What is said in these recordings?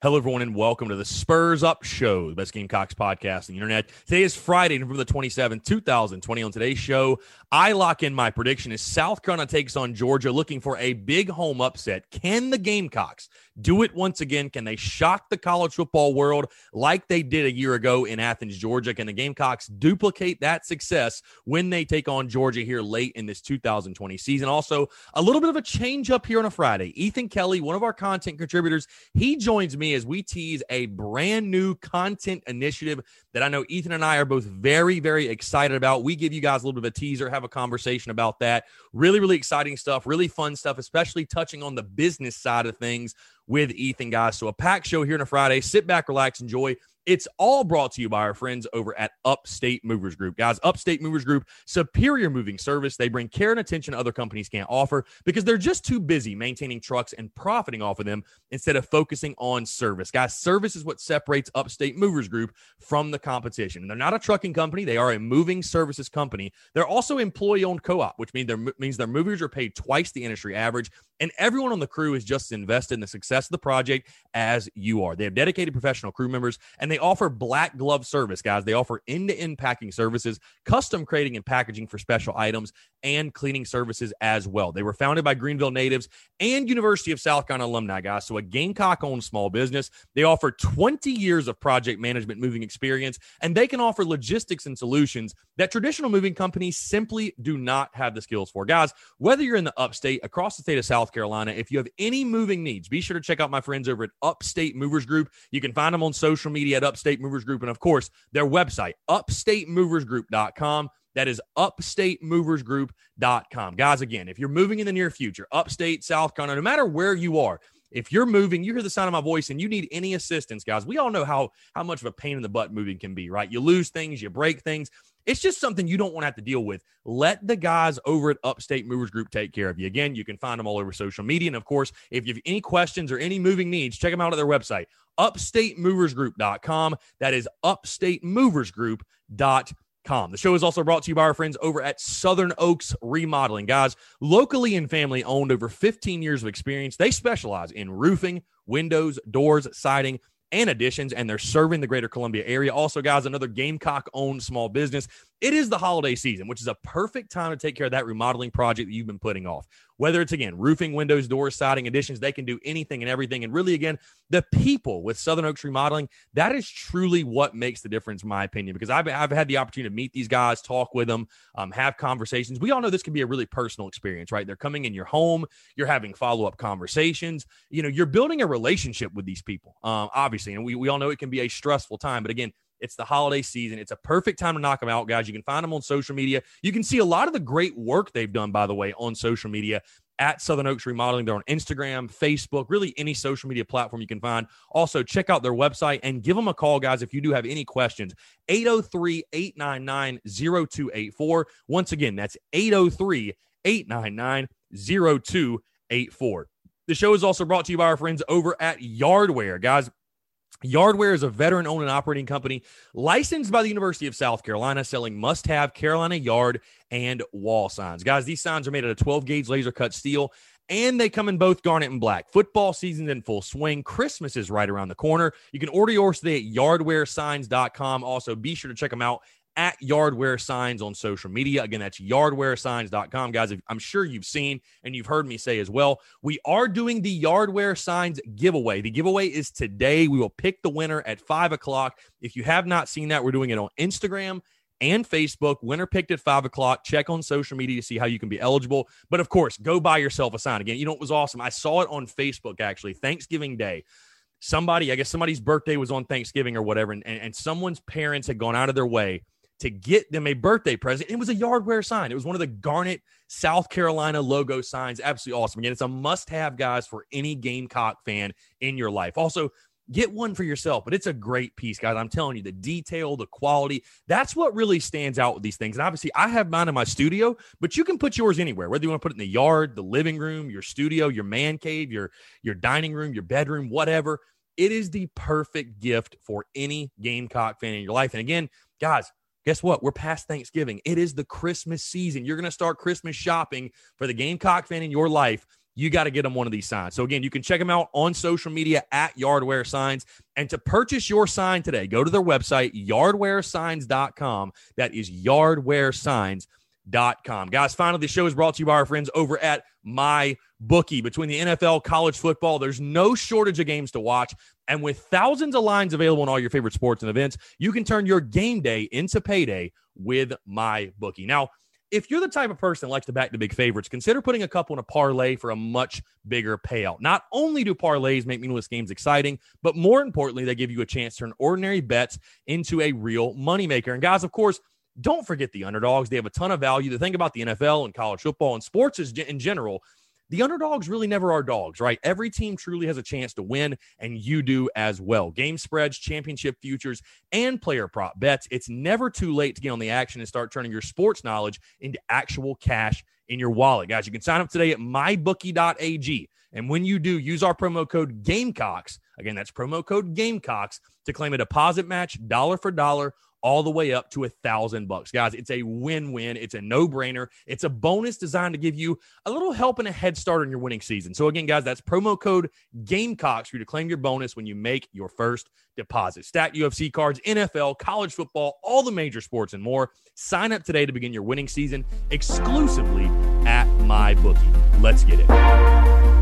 Hello, everyone, and welcome to the Spurs Up Show, the best Gamecocks podcast on the internet. Today is Friday, November the 27th, 2020. On today's show, I lock in my prediction as South Carolina takes on Georgia, looking for a big home upset. Can the Gamecocks do it once again? Can they shock the college football world like they did a year ago in Athens, Georgia? Can the Gamecocks duplicate that success when they take on Georgia here late in this 2020 season? Also, a little bit of a change up here on a Friday. Ethan Kelley, one of our content contributors, he joins me as we tease a brand new content initiative that I know Ethan and I are both very, very excited about. We give you guys a little bit of a teaser, have a conversation about that. Really, really exciting stuff, really fun stuff, especially touching on the business side of things with Ethan, guys. So a packed show here on a Friday. Sit back, relax, enjoy. It's all brought to you by our friends over at Upstate Movers Group. Guys, Upstate Movers Group, superior moving service. They bring care and attention other companies can't offer because they're just too busy maintaining trucks and profiting off of them instead of focusing on service. Guys, service is what separates Upstate Movers Group from the competition. They're not a trucking company, they are a moving services company. They're also employee owned co op, which means, means their movers are paid twice the industry average. And everyone on the crew is just invested in the success of the project as you are. They have dedicated professional crew members and they they offer black glove service, guys. They offer end to end packing services, custom creating and packaging for special items, and cleaning services as well. They were founded by Greenville natives and University of South Carolina alumni, guys. So a Gamecock owned small business. They offer 20 years of project management moving experience, and they can offer logistics and solutions that traditional moving companies simply do not have the skills for. Guys, whether you're in the upstate, across the state of South Carolina, if you have any moving needs, be sure to check out my friends over at Upstate Movers Group. You can find them on social media at Upstate Movers Group. And of course, their website, upstatemoversgroup.com. That is upstatemoversgroup.com. Guys, again, if you're moving in the near future, upstate, South Carolina, no matter where you are, if you're moving, you hear the sound of my voice and you need any assistance, guys, we all know how how much of a pain in the butt moving can be, right? You lose things, you break things. It's just something you don't want to have to deal with. Let the guys over at Upstate Movers Group take care of you. Again, you can find them all over social media. And of course, if you have any questions or any moving needs, check them out at their website, upstatemoversgroup.com. That is upstatemoversgroup.com. The show is also brought to you by our friends over at Southern Oaks Remodeling. Guys, locally and family owned, over 15 years of experience. They specialize in roofing, windows, doors, siding, and additions, and they're serving the greater Columbia area. Also, guys, another Gamecock owned small business. It is the holiday season, which is a perfect time to take care of that remodeling project that you've been putting off. Whether it's again roofing, windows, doors, siding, additions, they can do anything and everything. And really, again, the people with Southern Oaks Remodeling, that is truly what makes the difference, in my opinion, because I've, I've had the opportunity to meet these guys, talk with them, um, have conversations. We all know this can be a really personal experience, right? They're coming in your home, you're having follow up conversations, you know, you're building a relationship with these people, um, obviously. And we, we all know it can be a stressful time, but again, it's the holiday season. It's a perfect time to knock them out, guys. You can find them on social media. You can see a lot of the great work they've done, by the way, on social media at Southern Oaks Remodeling. They're on Instagram, Facebook, really any social media platform you can find. Also, check out their website and give them a call, guys, if you do have any questions. 803 899 0284. Once again, that's 803 899 0284. The show is also brought to you by our friends over at Yardware. Guys, Yardware is a veteran owned and operating company licensed by the University of South Carolina, selling must have Carolina yard and wall signs. Guys, these signs are made out of 12 gauge laser cut steel and they come in both garnet and black. Football season's in full swing. Christmas is right around the corner. You can order yours today at yardwaresigns.com. Also, be sure to check them out at Yardware Signs on social media. Again, that's yardwaresigns.com. Guys, I'm sure you've seen and you've heard me say as well, we are doing the Yardware Signs giveaway. The giveaway is today. We will pick the winner at 5 o'clock. If you have not seen that, we're doing it on Instagram and Facebook. Winner picked at five o'clock. Check on social media to see how you can be eligible. But of course, go buy yourself a sign. Again, you know it was awesome. I saw it on Facebook actually, Thanksgiving Day. Somebody, I guess somebody's birthday was on Thanksgiving or whatever, and, and, and someone's parents had gone out of their way to get them a birthday present. It was a Yardware sign. It was one of the Garnet, South Carolina logo signs. Absolutely awesome. Again, it's a must have, guys, for any Gamecock fan in your life. Also, get one for yourself, but it's a great piece, guys. I'm telling you, the detail, the quality, that's what really stands out with these things. And obviously, I have mine in my studio, but you can put yours anywhere, whether you want to put it in the yard, the living room, your studio, your man cave, your, your dining room, your bedroom, whatever. It is the perfect gift for any Gamecock fan in your life. And again, guys, guess what? We're past Thanksgiving. It is the Christmas season. You're going to start Christmas shopping for the Gamecock fan in your life you got to get them one of these signs. So again, you can check them out on social media at Yardware Signs. And to purchase your sign today, go to their website, yardwaresigns.com. That is yardwaresigns.com. Guys, finally, the show is brought to you by our friends over at My Bookie. Between the NFL, college football, there's no shortage of games to watch. And with thousands of lines available in all your favorite sports and events, you can turn your game day into payday with My Bookie. Now, if you're the type of person that likes to back the big favorites, consider putting a couple in a parlay for a much bigger payout. Not only do parlays make meaningless games exciting, but more importantly, they give you a chance to turn ordinary bets into a real moneymaker. And guys, of course, don't forget the underdogs. They have a ton of value. The thing about the NFL and college football and sports is in general the underdogs really never are dogs, right? Every team truly has a chance to win, and you do as well. Game spreads, championship futures, and player prop bets. It's never too late to get on the action and start turning your sports knowledge into actual cash in your wallet. Guys, you can sign up today at mybookie.ag. And when you do, use our promo code Gamecocks. Again, that's promo code Gamecocks to claim a deposit match dollar for dollar all the way up to a thousand bucks. Guys, it's a win-win. It's a no-brainer. It's a bonus designed to give you a little help and a head start on your winning season. So again, guys, that's promo code Gamecocks for you to claim your bonus when you make your first deposit. Stat UFC cards, NFL, college football, all the major sports and more. Sign up today to begin your winning season exclusively at MyBookie. Let's get it.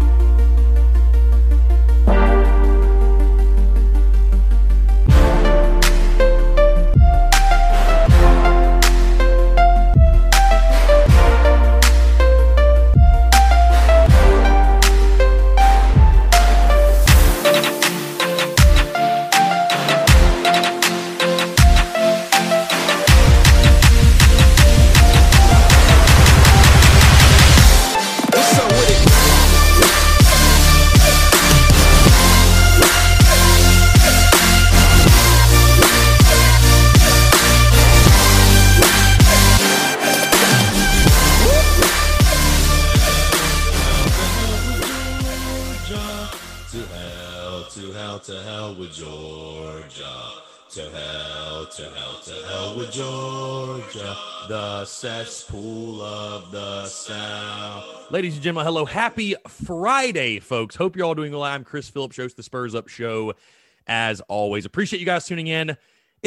Ladies and gentlemen, hello. Happy Friday, folks. Hope you're all doing well. I'm Chris Phillips, host the Spurs Up Show. As always, appreciate you guys tuning in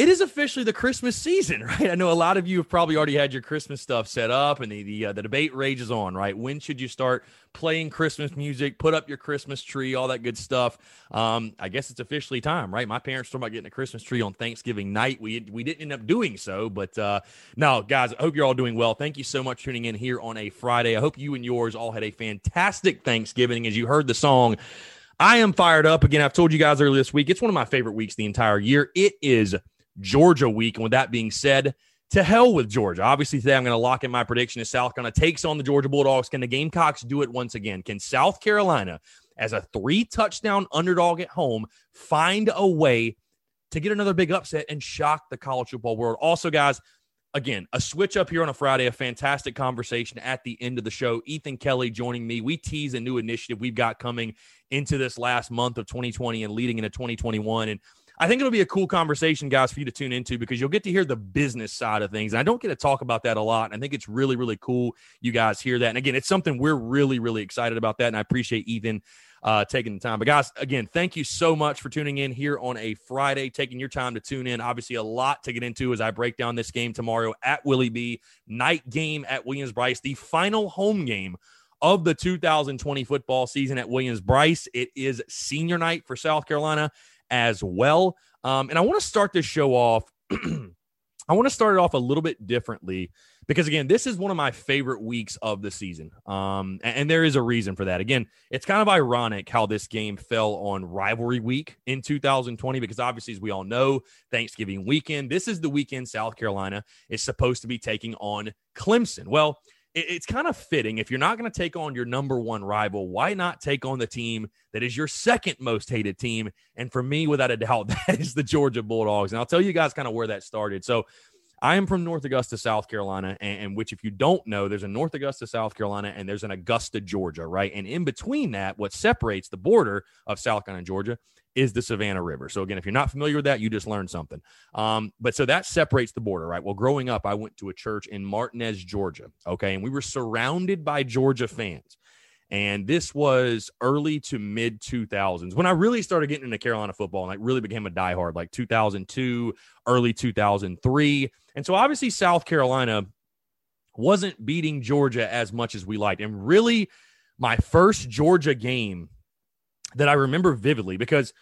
it is officially the Christmas season, right? I know a lot of you have probably already had your Christmas stuff set up, and the the, uh, the debate rages on, right? When should you start playing Christmas music? Put up your Christmas tree, all that good stuff. Um, I guess it's officially time, right? My parents talked about getting a Christmas tree on Thanksgiving night. We we didn't end up doing so, but uh, guys, I hope you're all doing well. Thank you so much for tuning in here on a Friday. I hope you and yours all had a fantastic Thanksgiving. As you heard the song. I am fired up again. I've told you guys earlier this week. It's one of my favorite weeks the entire year. It is Georgia week. And with that being said, to hell with Georgia. Obviously, today I'm going to lock in my prediction as South Carolina takes on the Georgia Bulldogs. Can the Gamecocks do it once again? Can South Carolina, as a three touchdown underdog at home, find a way to get another big upset and shock the college football world? Also, guys, again, a switch up here on a Friday, a fantastic conversation at the end of the show. Ethan Kelley joining me. We tease a new initiative we've got coming into this last month of 2020 and leading into 2021. And I think it'll be a cool conversation, guys, for you to tune into because you'll get to hear the business side of things. And I don't get to talk about that a lot. I think it's really, really cool you guys hear that. And again, it's something we're really, really excited about that. And I appreciate Ethan uh, taking the time. But guys, again, thank you so much for tuning in here on a Friday, taking your time to tune in. Obviously, a lot to get into as I break down this game tomorrow at Willie B. Night game at Williams Brice, the final home game of the 2020 football season at Williams Brice. It is senior night for South Carolina as well. Um, and I want to start this show off. I want to start it off a little bit differently because again, this is one of my favorite weeks of the season. Um, and, and, there is a reason for that. Again, it's kind of ironic how this game fell on rivalry week in 2020 because obviously, as we all know, Thanksgiving weekend, this is the weekend South Carolina is supposed to be taking on Clemson. Well, it's kind of fitting. If you're not going to take on your number one rival, why not take on the team that is your second most hated team? And for me, without a doubt, that is the Georgia Bulldogs. And I'll tell you guys kind of where that started. So I am from North Augusta, South Carolina, and, and, which, if you don't know, there's a North Augusta, South Carolina, and there's an Augusta, Georgia, right? And in between that, what separates the border of South Carolina and Georgia is the Savannah River. So again, if you're not familiar with that, you just learned something. Um, but so that separates the border, right? Well, growing up, I went to a church in Martinez, Georgia. Okay, and we were surrounded by Georgia fans. And this was early to mid 2000s when I really started getting into Carolina football and like really became a diehard, like 2002, early 2003. And so obviously South Carolina wasn't beating Georgia as much as we liked. And really, my first Georgia game that I remember vividly because,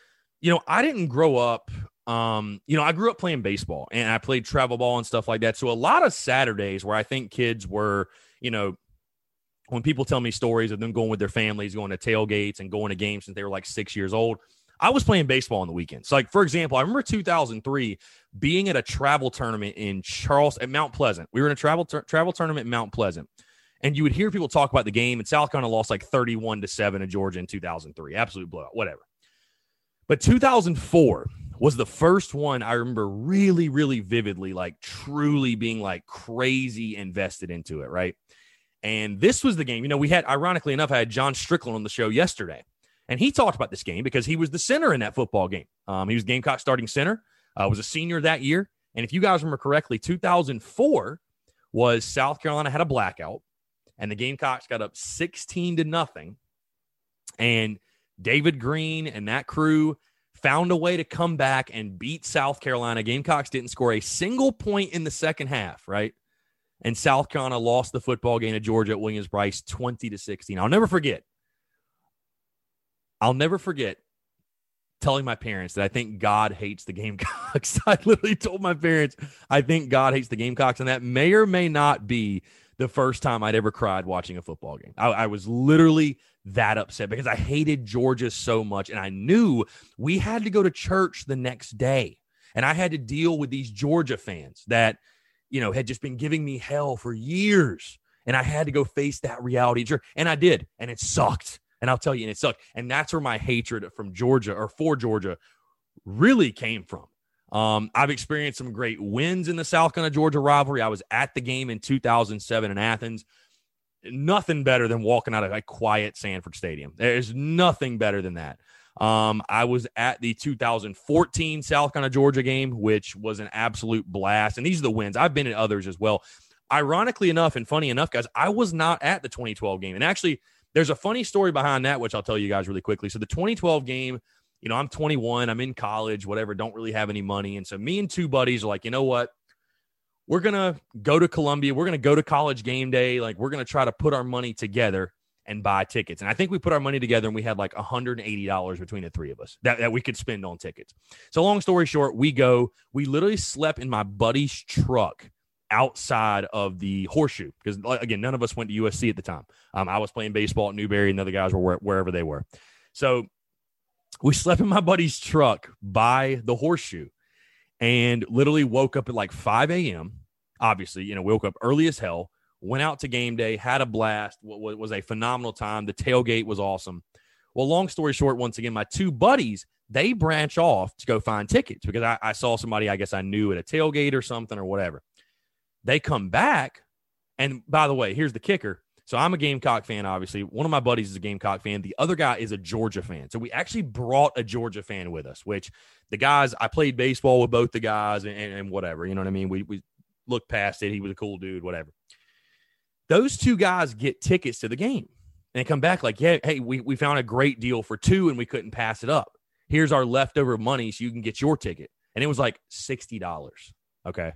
you know, I didn't grow up. Um, you know, I grew up playing baseball and I played travel ball and stuff like that. So a lot of Saturdays where I think kids were, you know, when people tell me stories of them going with their families, going to tailgates and going to games since they were like six years old, I was playing baseball on the weekends. So like for example, I remember 2003 being at a travel tournament in Charles at Mount Pleasant. We were in a travel travel tournament in Mount Pleasant, and you would hear people talk about the game. And South Carolina lost like 31 to seven to Georgia in 2003, absolute blowout, whatever. But 2004 was the first one I remember really, really vividly, like truly being like crazy invested into it. Right. And this was the game. You know, we had, ironically enough, I had John Strickland on the show yesterday. And he talked about this game because he was the center in that football game. Um, he was Gamecock starting center, uh, was a senior that year. And if you guys remember correctly, 2004 was South Carolina had a blackout, and the Gamecocks got up 16 to nothing. And David Greene and that crew found a way to come back and beat South Carolina. Gamecocks didn't score a single point in the second half, right? And South Carolina lost the football game to Georgia at Williams Brice 20 to 16. I'll never forget I'll never forget telling my parents that I think God hates the Gamecocks. I literally told my parents I think God hates the Gamecocks, and that may or may not be the first time I'd ever cried watching a football game. I, I, was literally that upset because I hated Georgia so much, and I knew we had to go to church the next day, and I had to deal with these Georgia fans that you know had just been giving me hell for years, and I had to go face that reality, and I did, and it sucked and I'll tell you, and it sucked. And that's where my hatred from Georgia or for Georgia really came from. Um, I've experienced some great wins in the South Carolina Georgia rivalry. I was at the game in 2007 in Athens. Nothing better than walking out of a quiet Sanford Stadium. There's nothing better than that. Um, I was at the 2014 South Carolina Georgia game, which was an absolute blast. And these are the wins. I've been at others as well. Ironically enough, and funny enough, guys, I was not at the 2012 game. And actually, there's a funny story behind that, which I'll tell you guys really quickly. So the 2012 game, you know, I'm 21, I'm in college, whatever, don't really have any money. And so me and two buddies are like, you know what? We're going to go to Columbia. We're going to go to college game day. Like, we're going to try to put our money together and buy tickets. And I think we put our money together and we had like $180 between the three of us that, that we could spend on tickets. So, long story short, we go, we literally slept in my buddy's truck outside of the horseshoe because again none of us went to usc at the time. Um, i was playing baseball at newberry and the other guys were wherever they were. So we slept in my buddy's truck by the horseshoe and literally woke up at like 5 a.m obviously you know woke up early as hell went out to game day had a blast what was a phenomenal time. The tailgate was awesome. Well long story short once again my two buddies they branch off to go find tickets because I, I saw somebody i guess i knew at a tailgate or something or whatever they come back. And by the way, here's the kicker. So I'm a Gamecock fan, obviously. One of my buddies is a Gamecock fan. The other guy is a Georgia fan. So we actually brought a Georgia fan with us, which the guys, I played baseball with both the guys and, and whatever. You know what I mean? We, we looked past it. He was a cool dude, whatever. Those two guys get tickets to the game and come back like, yeah, hey, we, we found a great deal for two and we couldn't pass it up. Here's our leftover money so you can get your ticket. And it was like $60. Okay.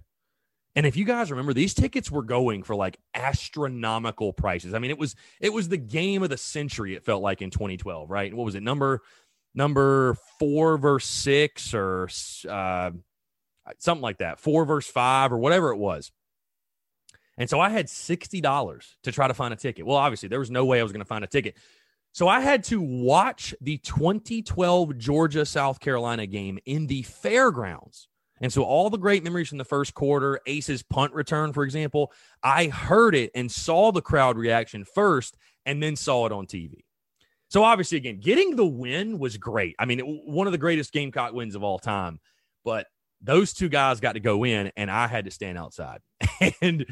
And if you guys remember, these tickets were going for like astronomical prices. I mean, it was it was the game of the century. It felt like in 2012, right? What was it? Number number four verse six or uh, something like that. Four verse five or whatever it was. And so I had sixty dollars to try to find a ticket. Well, obviously there was no way I was going to find a ticket. So I had to watch the 2012 Georgia South Carolina game in the fairgrounds and so all the great memories from the first quarter, Ace's punt return, for example, I heard it and saw the crowd reaction first and then saw it on TV. So obviously, again, getting the win was great. I mean, it, one of the greatest Gamecock wins of all time. But those two guys got to go in, and I had to stand outside. and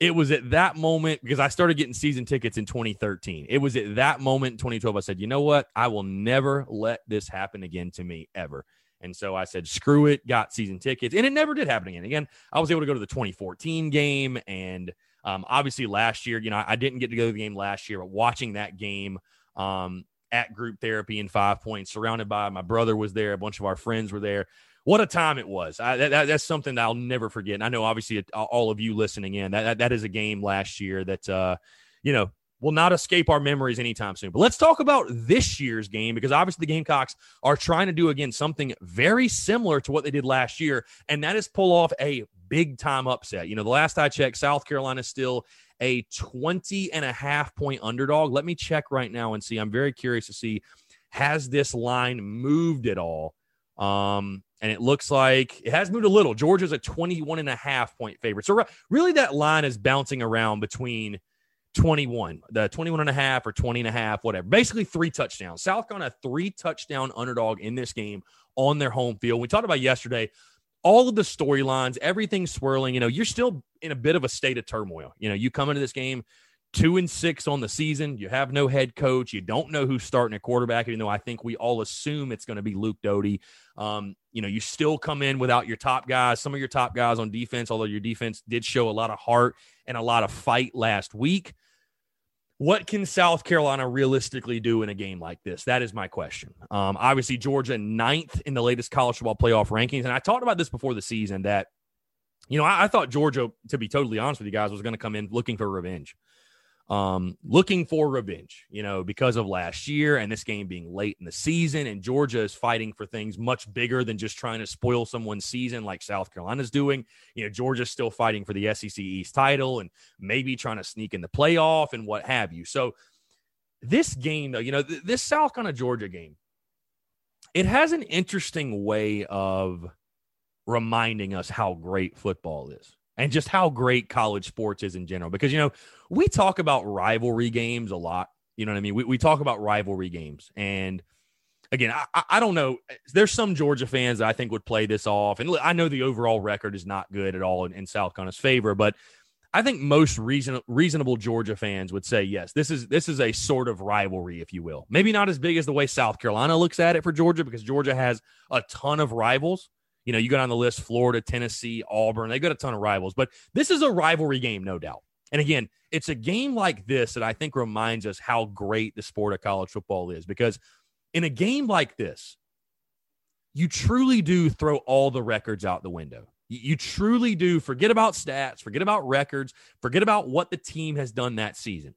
it was at that moment because I started getting season tickets in 2013. It was at that moment in 2012 I said, you know what? I will never let this happen again to me ever. And so I said, screw it, got season tickets. And it never did happen again. Again, I was able to go to the 2014 game. And um, obviously last year, you know, I didn't get to go to the game last year, but watching that game um, at group therapy in five points, surrounded by my brother was there, a bunch of our friends were there. What a time it was. I, that, that's something that I'll never forget. And I know, obviously, all of you listening in, that, that, that is a game last year that, uh, you know, will not escape our memories anytime soon. But let's talk about this year's game because obviously the Gamecocks are trying to do again something very similar to what they did last year, and that is pull off a big time upset. You know, the last I checked, South Carolina is still a 20 and a half point underdog. Let me check right now and see. I'm very curious to see has this line moved at all? Um, and it looks like it has moved a little. Georgia's a 21 and a half point favorite. So, really, that line is bouncing around between 21, the 21 and a half or 20 and a half, whatever. Basically, three touchdowns. South Carolina, three touchdown underdog in this game on their home field. We talked about yesterday all of the storylines, everything swirling. You know, you're still in a bit of a state of turmoil. You know, you come into this game two and six on the season. You have no head coach. You don't know who's starting at quarterback, even though I think we all assume it's going to be Luke Doty. Um, you know, you still come in without your top guys, some of your top guys on defense, although your defense did show a lot of heart and a lot of fight last week. What can South Carolina realistically do in a game like this? That is my question. Um, obviously, Georgia ninth in the latest college football playoff rankings. And I talked about this before the season that, you know, I, I thought Georgia, to be totally honest with you guys, was going to come in looking for revenge um, looking for revenge, you know, because of last year and this game being late in the season. And Georgia is fighting for things much bigger than just trying to spoil someone's season like South Carolina's doing. You know, Georgia's still fighting for the SEC East title and maybe trying to sneak in the playoff and what have you. So, this game, though, you know, th- this South Carolina Georgia game, it has an interesting way of reminding us how great football is and just how great college sports is in general. Because, you know, we talk about rivalry games a lot. You know what I mean? We, we talk about rivalry games. And again, I, I don't know. There's some Georgia fans that I think would play this off. And I know the overall record is not good at all in, in South Carolina's favor, but I think most reason, reasonable Georgia fans would say yes. This is this is a sort of rivalry, if you will. Maybe not as big as the way South Carolina looks at it for Georgia, because Georgia has a ton of rivals. You know, you go down the list Florida, Tennessee, Auburn, they got a ton of rivals, but this is a rivalry game, no doubt. And again, it's a game like this that I think reminds us how great the sport of college football is because in a game like this, you truly do throw all the records out the window. You, truly do forget about stats, forget about records, forget about what the team has done that season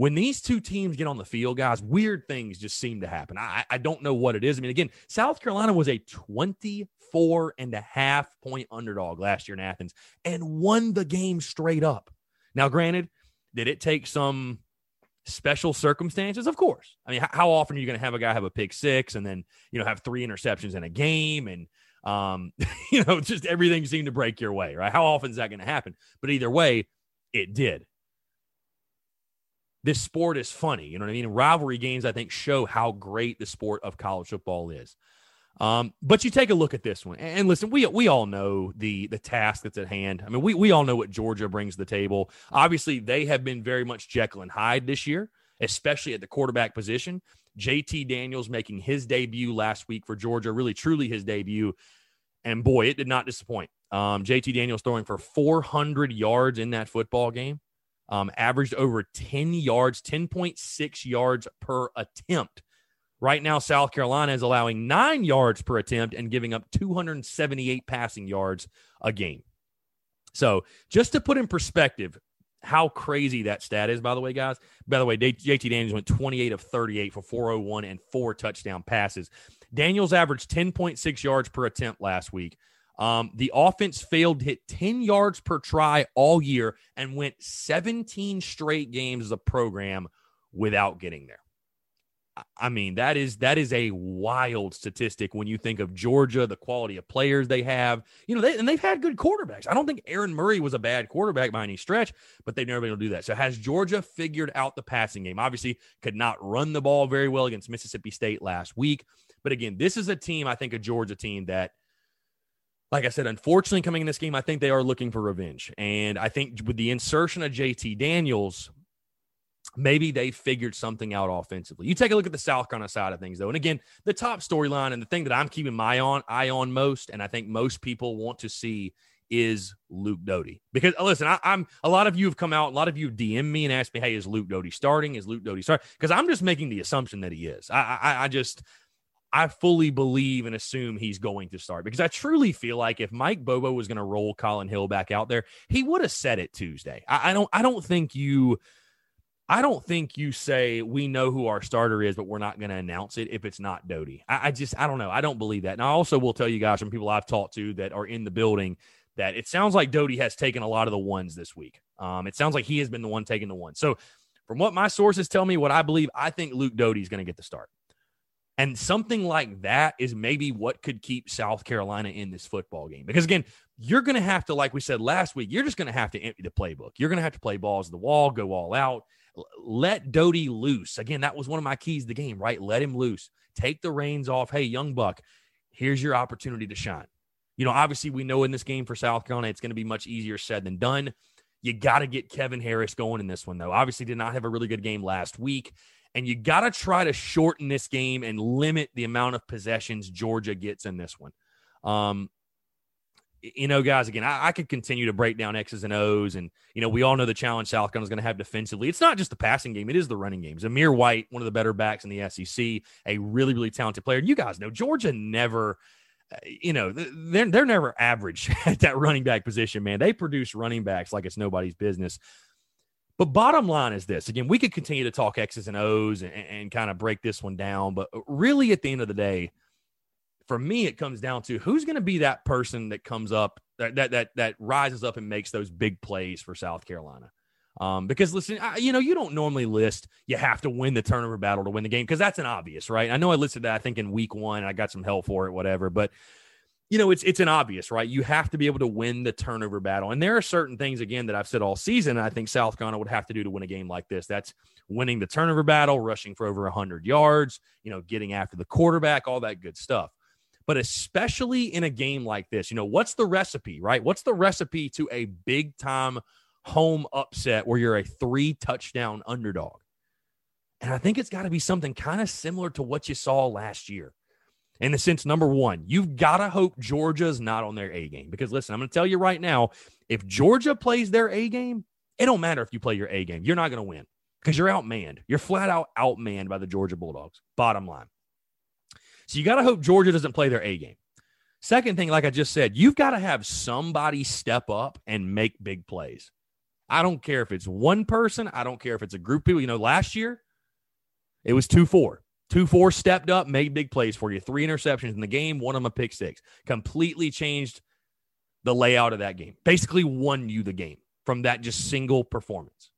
when these two teams get on the field, guys, weird things just seem to happen. I, I don't know what it is. I mean, again, South Carolina was a 24 and a half point underdog last year in Athens and won the game straight up. Now, granted, did it take some special circumstances? Of course. I mean, how often are you going to have a guy have a pick six and then, you know, have three interceptions in a game and, um, you know, just everything seemed to break your way, right? How often is that going to happen? But either way, it did this sport is funny. You know what I mean? Rivalry games, I think, show how great the sport of college football is. Um, but you take a look at this one, and listen, we we all know the the task that's at hand. I mean, we we all know what Georgia brings to the table. Obviously, they have been very much Jekyll and Hyde this year, especially at the quarterback position. JT Daniels making his debut last week for Georgia, really truly his debut, and boy, it did not disappoint. Um, JT Daniels throwing for 400 yards in that football game, um, averaged over 10 yards, 10.6 yards per attempt Right now, South Carolina is allowing nine yards per attempt and giving up 278 passing yards a game. So, just to put in perspective how crazy that stat is, by the way, guys. By the way, JT Daniels went 28 of 38 for 401 and four touchdown passes. Daniels averaged 10.6 yards per attempt last week. Um, the offense failed to hit 10 yards per try all year and went 17 straight games as a program without getting there. I mean, that is that is a wild statistic when you think of Georgia, the quality of players they have. You know, they, and they've had good quarterbacks. I don't think Aaron Murray was a bad quarterback by any stretch, but they've never been able to do that. So has Georgia figured out the passing game? Obviously, could not run the ball very well against Mississippi State last week. But again, this is a team, I think, a Georgia team that like I said, unfortunately, coming in this game, I think they are looking for revenge. And I think with the insertion of JT Daniels, maybe they figured something out offensively. You take a look at the South Carolina side of things, though, and again, the top storyline and the thing that I'm keeping my on eye on most, and I think most people want to see is Luke Doty. Because uh, listen, I, am a lot of you have come out, a lot of you DM me and asked me, "Hey, is Luke Doty starting? Is Luke Doty starting?" Because I'm just making the assumption that he is. I, I, I just. I fully believe and assume he's going to start because I truly feel like if Mike Bobo was going to roll Collin Hill back out there, he would have said it Tuesday. I, I don't. I don't think you I don't think you say we know who our starter is, but we're not going to announce it if it's not Doty. I, I, just I don't know. I don't believe that. And I also will tell you guys from people I've talked to that are in the building that it sounds like Doty has taken a lot of the ones this week. Um, it sounds like he has been the one taking the ones. So from what my sources tell me, what I believe, I think Luke Doty is going to get the start. And something like that is maybe what could keep South Carolina in this football game. Because again, you're going to have to, like we said last week, you're just going to have to empty the playbook. You're going to have to play balls to the wall, go all out let Doty loose. Again, that was one of my keys to the game, right? Let him loose. Take the reins off. Hey, young buck, here's your opportunity to shine. You know, obviously, we know in this game for South Carolina, it's going to be much easier said than done. You got to get Kevin Harris going in this one, though. Obviously, did not have a really good game last week. And you got to try to shorten this game and limit the amount of possessions Georgia gets in this one. Um, you know, guys, again, I, I, could continue to break down X's and O's. And, you know, we all know the challenge South Carolina is going to have defensively. It's not just the passing game, it is the running game. Zamir White, one of the better backs in the SEC, a really, really talented player. You guys know Georgia never, uh, you know, they're, they're never average at that running back position, man. They produce running backs like it's nobody's business. But bottom line is this again, we could continue to talk X's and O's and, and kind of break this one down. But really, at the end of the day, for me, it comes down to who's going to be that person that comes up that that that that rises up and makes those big plays for South Carolina. Um, because listen, I, you know, you don't normally list you have to win the turnover battle to win the game because that's an obvious, right? I know I listed that I think in week one, I got some help for it, whatever, but you know, it's it's an obvious, right? You have to be able to win the turnover battle, and there are certain things again that I've said all season. I think South Carolina would have to do to win a game like this. That's winning the turnover battle, rushing for over hundred yards, you know, getting after the quarterback, all that good stuff but especially in a game like this, you know, what's the recipe, right? What's the recipe to a big time home upset where you're a three touchdown underdog? And I think it's got to be something kind of similar to what you saw last year. In the sense, number one, you've got to hope Georgia's not on their A game. Because listen, I'm going to tell you right now, if Georgia plays their A game, it don't matter if you play your A game. You're not going to win because you're outmanned. You're flat out outmanned by the Georgia Bulldogs. Bottom line. So you got to hope Georgia doesn't play their A game. Second thing, like I just said, you've got to have somebody step up and make big plays. I don't care if it's one person, I don't care if it's a group of people. You know, last year it was 2 4. 2 4 stepped up, made big plays for you. Three interceptions in the game, one of them a pick six. Completely changed the layout of that game. Basically won you the game from that just single performance.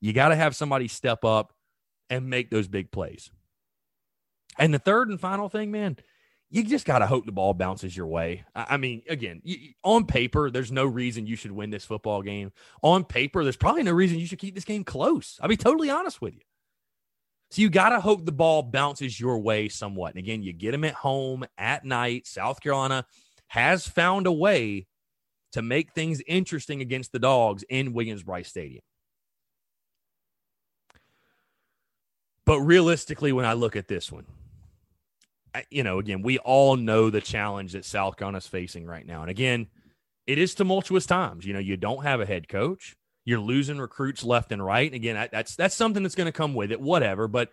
You got to have somebody step up and make those big plays. And the third and final thing, man, you just got to hope the ball bounces your way. I mean, again, on paper, there's no reason you should win this football game. On paper, there's probably no reason you should keep this game close. I'll be totally honest with you. So you got to hope the ball bounces your way somewhat. And again, you get them at home at night. South Carolina has found a way to make things interesting against the dogs in Williams Brice Stadium. But realistically, when I look at this one, you know, again, we all know the challenge that South Carolina is facing right now. And again, it is tumultuous times. You know, you don't have a head coach. You're losing recruits left and right. And again, that's that's something that's going to come with it, whatever. But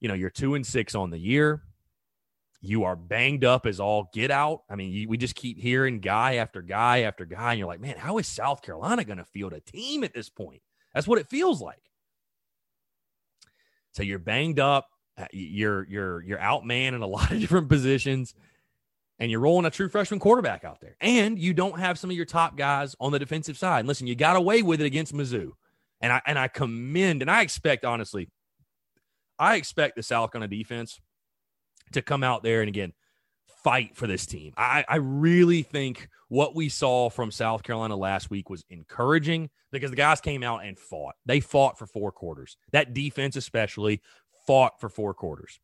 you know, you're two and six on the year. You are banged up as all get out. I mean, you, we just keep hearing guy after guy after guy, and you're like, man, how is South Carolina going to field a team at this point? That's what it feels like. So you're banged up. Uh, you're you're you're outman in a lot of different positions, and you're rolling a true freshman quarterback out there, and you don't have some of your top guys on the defensive side. And listen, you got away with it against Mizzou, and I and I commend and I expect honestly, I expect the South Carolina defense to come out there and again fight for this team. I, I really think what we saw from South Carolina last week was encouraging because the guys came out and fought. They fought for four quarters. That defense, especially, fought for four quarters.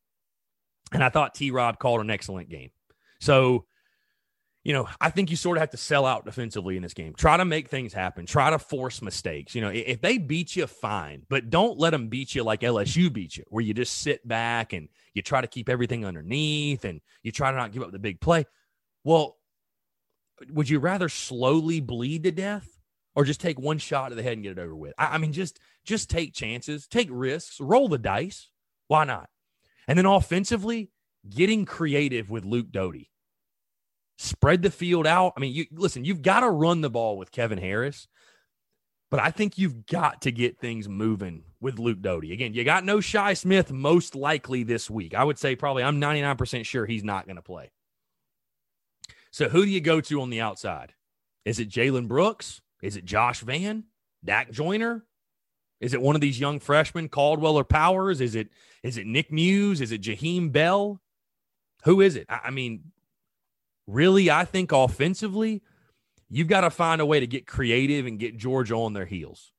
And I thought T Rob called an excellent game. So you know, I think you sort of have to sell out defensively in this game. Try to make things happen. Try to force mistakes. You know, if they beat you, fine, but don't let them beat you like LSU beat you, where you just sit back and you try to keep everything underneath and you try to not give up the big play. Well, would you rather slowly bleed to death or just take one shot to the head and get it over with? I, I mean, just just take chances, take risks, roll the dice. Why not? And then offensively, getting creative with Luke Doty spread the field out. I mean, you listen, you've got to run the ball with Kevin Harris, but I think you've got to get things moving with Luke Doty. Again, you got no Shi Smith most likely this week. I would say probably I'm 99% sure he's not going to play. So who do you go to on the outside? Is it Jalen Brooks? Is it Josh Vann? Dak Joyner? Is it one of these young freshmen, Caldwell or Powers? Is it is it Nick Muse? Is it Jaheim Bell? Who is it? I mean, really, I think offensively, you've got to find a way to get creative and get Georgia on their heels.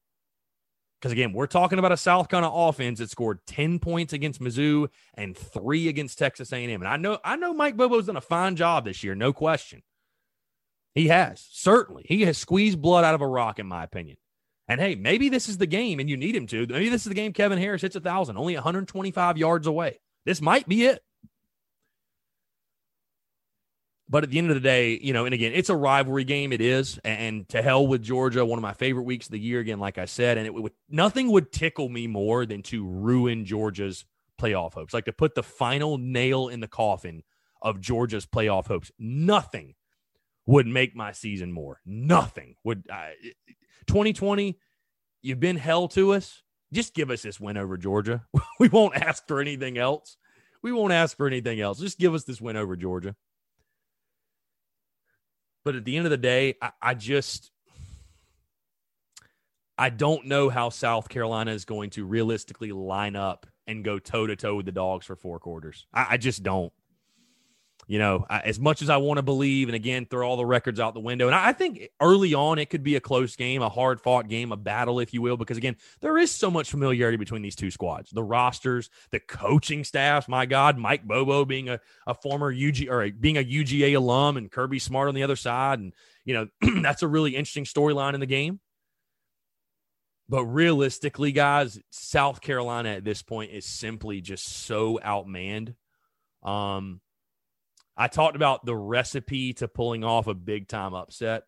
Because again, we're talking about a South Carolina offense that scored 10 points against Mizzou and three against Texas A&M. And I know, I know Mike Bobo's done a fine job this year, no question. He has, certainly. He has squeezed blood out of a rock, in my opinion. And hey, maybe this is the game, and you need him to. Maybe this is the game Kevin Harris hits a thousand, only 125 yards away. This might be it. But at the end of the day, you know, and again, it's a rivalry game. It is, and to hell with Georgia, one of my favorite weeks of the year. Again, like I said, and it would nothing would tickle me more than to ruin Georgia's playoff hopes, like to put the final nail in the coffin of Georgia's playoff hopes. Nothing would make my season more. Nothing would. Uh, 2020, you've been hell to us. Just give us this win over Georgia. we won't ask for anything else. We won't ask for anything else. Just give us this win over Georgia. But at the end of the day, I, I just I don't know how South Carolina is going to realistically line up and go toe to toe with the dogs for four quarters. I, I just don't you know, as much as I want to believe, and again, throw all the records out the window. And I think early on, it could be a close game, a hard fought game, a battle, if you will, because again, there is so much familiarity between these two squads the rosters, the coaching staffs. My God, Mike Bobo being a, a former UG or a, being a UGA alum and Kirby Smart on the other side. And, you know, that's a really interesting storyline in the game. But realistically, guys, South Carolina at this point is simply just so outmanned. Um, I talked about the recipe to pulling off a big time upset.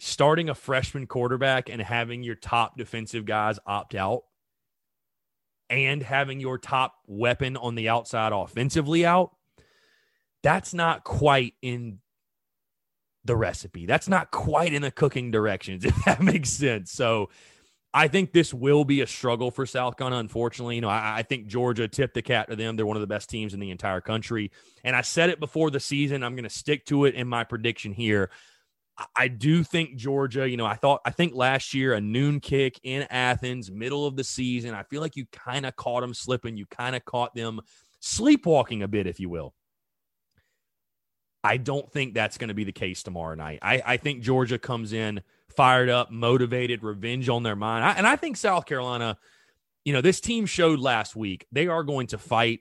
Starting a freshman quarterback and having your top defensive guys opt out and having your top weapon on the outside offensively out, that's not quite in the recipe. That's not quite in the cooking directions, if that makes sense. So I think this will be a struggle for South Carolina. Unfortunately, you know, I, I, think Georgia tipped the cat to them. They're one of the best teams in the entire country. And I said it before the season. I'm going to stick to it in my prediction here. I, I do think Georgia, you know, I thought, I think last year, a noon kick in Athens, middle of the season, I feel like you kind of caught them slipping. You kind of caught them sleepwalking a bit, if you will. I don't think that's going to be the case tomorrow night. I, I think Georgia comes in fired up, motivated, revenge on their mind. I, and I think South Carolina, you know, this team showed last week they are going to fight.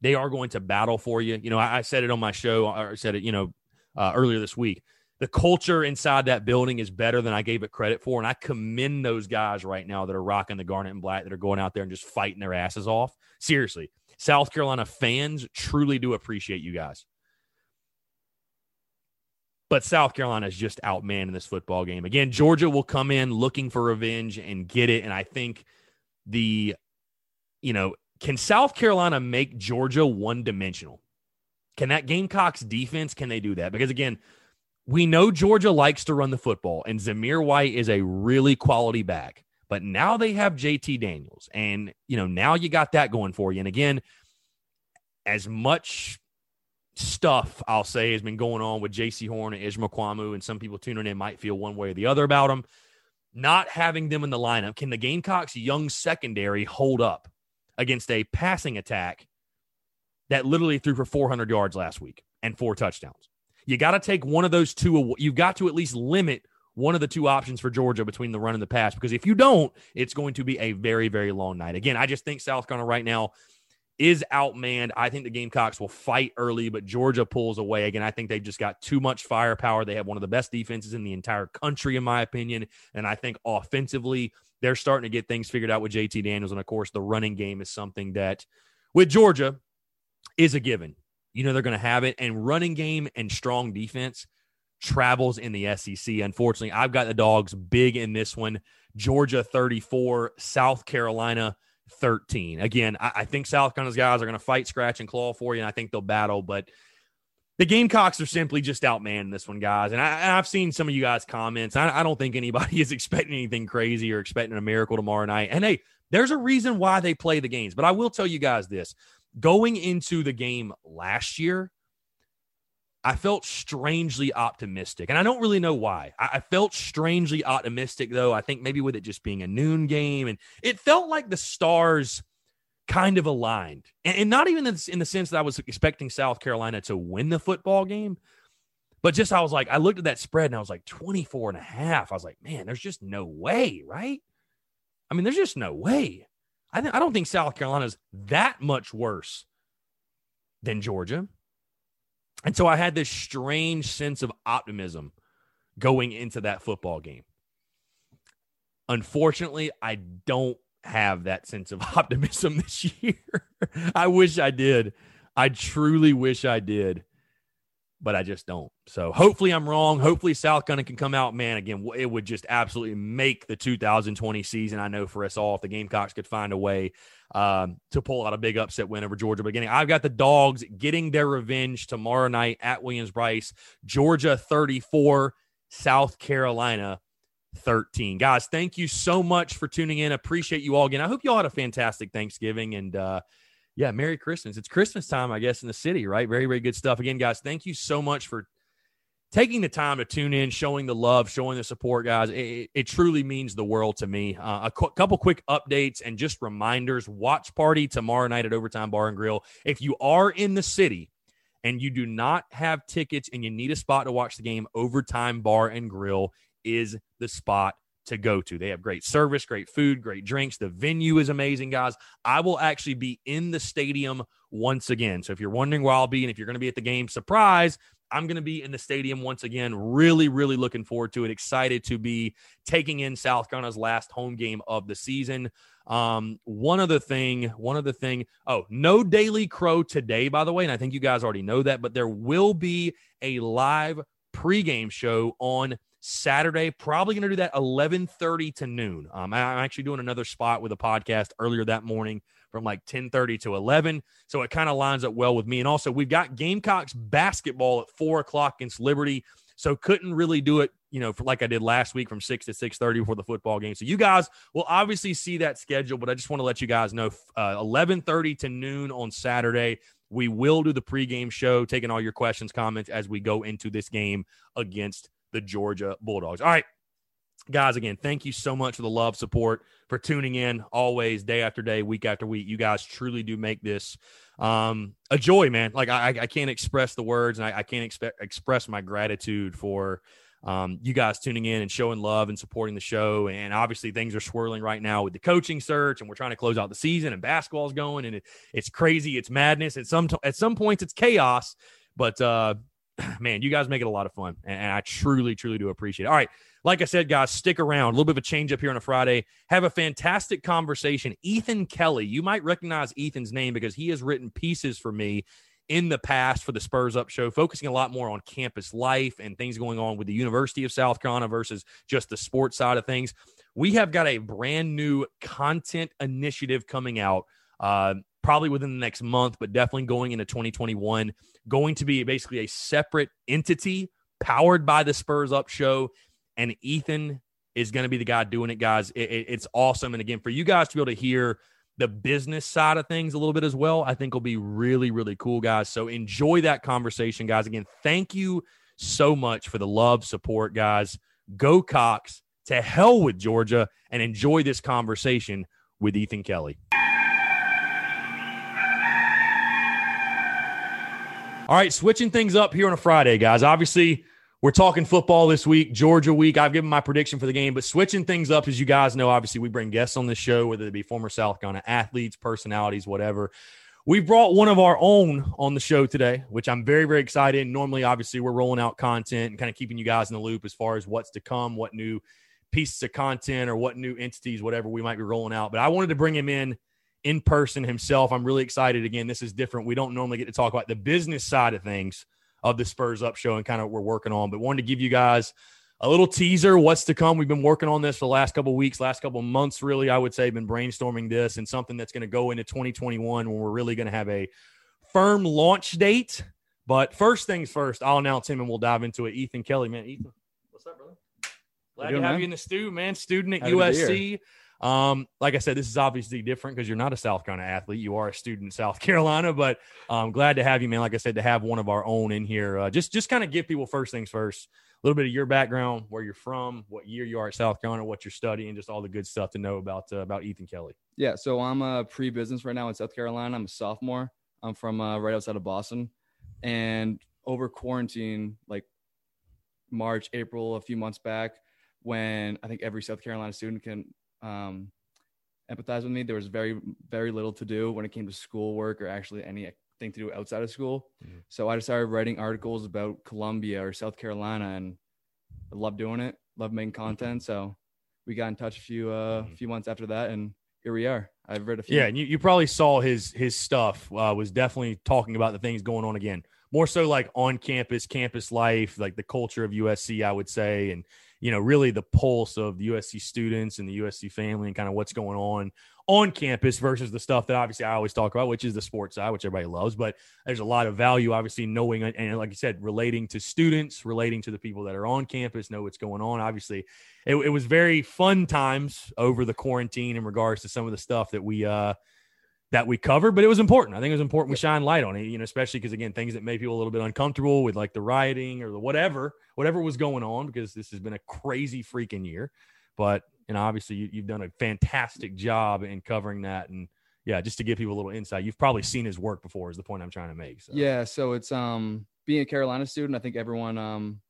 They are going to battle for you. You know, I, I said it on my show, I said it, you know, uh, earlier this week. The culture inside that building is better than I gave it credit for. And I commend those guys right now that are rocking the garnet and black, that are going out there and just fighting their asses off. Seriously, South Carolina fans truly do appreciate you guys. But South Carolina is just outmanned in this football game. Again, Georgia will come in looking for revenge and get it. And I think the, you know, can South Carolina make Georgia one dimensional? Can that Gamecocks defense, can they do that? Because again, we know Georgia likes to run the football, and Zamir White is a really quality back. But now they have JT Daniels, and you know now you got that going for you. And again, as much stuff I'll say has been going on with Jaycee Horn and Israel Mukuamu, and some people tuning in might feel one way or the other about them. Not having them in the lineup, can the Gamecocks' young secondary hold up against a passing attack that literally threw for 400 yards last week and four touchdowns? You got to take one of those two. You've got to at least limit one of the two options for Georgia between the run and the pass because if you don't, it's going to be a very, very long night. Again, I just think South Carolina right now is outmanned. I think the Gamecocks will fight early, but Georgia pulls away. Again, I think they've just got too much firepower. They have one of the best defenses in the entire country, in my opinion. And I think offensively, they're starting to get things figured out with JT Daniels. And of course, the running game is something that with Georgia is a given. You know, they're going to have it. And running game and strong defense travels in the SEC. Unfortunately, I've got the dogs big in this one. Georgia 34, South Carolina 13. Again, I, I think South Carolina's guys are going to fight, scratch, and claw for you, and I think they'll battle. But the Gamecocks are simply just outmanned this one, guys. And I, have seen some of you guys' comments. I, I don't think anybody is expecting anything crazy or expecting a miracle tomorrow night. And hey, there's a reason why they play the games. But I will tell you guys this going into the game last year, I felt strangely optimistic. And I don't really know why. I, felt strangely optimistic, though. I think maybe with it just being a noon game. And it felt like the stars kind of aligned. And, and not even in the sense that I was expecting South Carolina to win the football game, but just I was like, I looked at that spread and I was like 24 and a half. I was like, man, there's just no way, right? I mean, there's just no way. I, th- I don't think South Carolina's that much worse than Georgia. And so I had this strange sense of optimism going into that football game. Unfortunately, I don't have that sense of optimism this year. I wish I did. I truly wish I did but I just don't. So hopefully I'm wrong. Hopefully South Carolina can come out. Man, again, it would just absolutely make the 2020 season. I know for us all, if the Gamecocks could find a way um, to pull out a big upset win over Georgia. Beginning, I've got the Dogs getting their revenge tomorrow night at Williams-Brice. Georgia 34, South Carolina 13. Guys, thank you so much for tuning in. Appreciate you all again. I hope you all had a fantastic Thanksgiving and. uh yeah, Merry Christmas. It's Christmas time, I guess, in the city, right? Very, very good stuff. Again, guys, thank you so much for taking the time to tune in, showing the love, showing the support, guys. It, it truly means the world to me. Uh, a couple quick updates and just reminders watch party tomorrow night at Overtime Bar and Grill. If you are in the city, and you do not have tickets and you need a spot to watch the game, Overtime Bar and Grill is the spot to go to. They have great service, great food, great drinks. The venue is amazing, guys. I will actually be in the stadium once again. So if you're wondering where I'll be and if you're going to be at the game, surprise, I'm going to be in the stadium once again. Really, really looking forward to it. Excited to be taking in South Carolina's last home game of the season. Um, one other thing, one other thing. Oh, no Daily Crow today, by the way. And I think you guys already know that, but there will be a live pregame show on Saturday. Probably going to do that 11:30 to noon. Um, I'm actually doing another spot with a podcast earlier that morning from like 10:30 to 11, so it kind of lines up well with me. And also, we've got Gamecocks basketball at four o'clock against Liberty, so couldn't really do it, you know, like I did last week from six to 6:30 before the football game. So you guys will obviously see that schedule, but I just want to let you guys know 11:30 uh, to noon on Saturday. We will do the pregame show, taking all your questions, comments as we go into this game against the Georgia Bulldogs. All right. Guys, again, thank you so much for the love, support, for tuning in always, day after day, week after week. You guys truly do make this um, a joy, man. Like I, I can't express the words, and I, I can't express my gratitude for um, you guys tuning in and showing love and supporting the show. And obviously, things are swirling right now with the coaching search, and we're trying to close out the season, and basketball's going, and it, it's crazy, it's madness. At some t- at some points, it's chaos. But uh, man, you guys make it a lot of fun, and I truly, truly do appreciate it. All right, like I said, guys, stick around. A little bit of a change up here on a Friday. Have a fantastic conversation. Ethan Kelley, you might recognize Ethan's name because he has written pieces for me in the past for the Spurs Up show, focusing a lot more on campus life and things going on with the University of South Carolina versus just the sports side of things. We have got a brand new content initiative coming out. Uh, probably within the next month, but definitely going into 2021. Going to be basically a separate entity powered by the Spurs Up show. And Ethan is going to be the guy doing it, guys. It, it, it's awesome. And again, for you guys to be able to hear the business side of things a little bit as well, I think will be really, really cool, guys. So enjoy that conversation, guys. Again, thank you so much for the love, support, guys. Go Cox to hell with Georgia and enjoy this conversation with Ethan Kelley. All right, switching things up here on a Friday, guys. Obviously, we're talking football this week, Georgia week. I've given my prediction for the game, but switching things up, as you guys know, obviously we bring guests on the show, whether they be former South Carolina athletes, personalities, whatever. We brought one of our own on the show today, which I'm very, very excited. Normally, obviously, we're rolling out content and kind of keeping you guys in the loop as far as what's to come, what new pieces of content or what new entities, whatever we might be rolling out. But I wanted to bring him in in person himself. I'm really excited. Again, this is different. We don't normally get to talk about the business side of things of the Spurs Up show and kind of what we're working on, but wanted to give you guys a little teaser what's to come. We've been working on this for the last couple weeks, last couple months, really. I would say, been brainstorming this and something that's going to go into 2021 when we're really going to have a firm launch date. But first things first, I'll announce him and we'll dive into it. Ethan Kelley, man. Ethan, what's up, brother? Glad to have man? you in the stew, man. Student at Happy USC. Um, like I said, this is obviously different because you're not a South Carolina athlete. You are a student in South Carolina, but I'm um, glad to have you, man. Like I said, to have one of our own in here. Uh, just just kind of give people first things first, a little bit of your background, where you're from, what year you are at South Carolina, what you're studying, just all the good stuff to know about uh, about Ethan Kelley. Yeah, so I'm a pre-business right now in South Carolina. I'm a sophomore. I'm from uh, right outside of Boston, and over quarantine, like March, April, a few months back, when I think every South Carolina student can um, empathize with me. There was very, very little to do when it came to schoolwork or actually anything to do outside of school. Mm-hmm. So I just started writing articles about Columbia or South Carolina, and I love doing it. Love making content. So we got in touch a few uh, mm-hmm. few months after that, and here we are. I've read a few. Yeah, and you, you probably saw his his stuff uh, was definitely talking about the things going on again. More so like on campus, campus life, like the culture of USC, I would say, and you know, really the pulse of the USC students and the USC family and kind of what's going on on campus versus the stuff that obviously I always talk about, which is the sports side, which everybody loves. But there's a lot of value, obviously, knowing and like you said, relating to students, relating to the people that are on campus, know what's going on. Obviously, it, it was very fun times over the quarantine in regards to some of the stuff that we uh that we covered, but it was important. I think it was important we shine light on it, you know, especially because again, things that made people a little bit uncomfortable with like the rioting or the whatever, whatever was going on, because this has been a crazy freaking year. But you know, obviously you, have done a fantastic job in covering that, and yeah, just to give people a little insight, you've probably seen his work before. Is the point I'm trying to make? So. Yeah, so it's um being a Carolina student, I think everyone um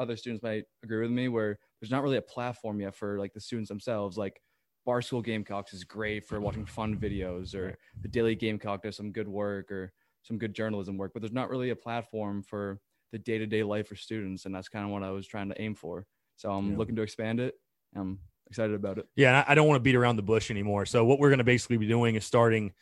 other students might agree with me where there's not really a platform yet for like the students themselves, like Barstool Gamecocks is great for watching fun videos, or the Daily Gamecock does some good work or some good journalism work, but there's not really a platform for the day to day life for students, and that's kind of what I was trying to aim for. So I'm yeah. looking to expand it. I'm excited about it. Yeah, I don't want to beat around the bush anymore. So what we're going to basically be doing is starting.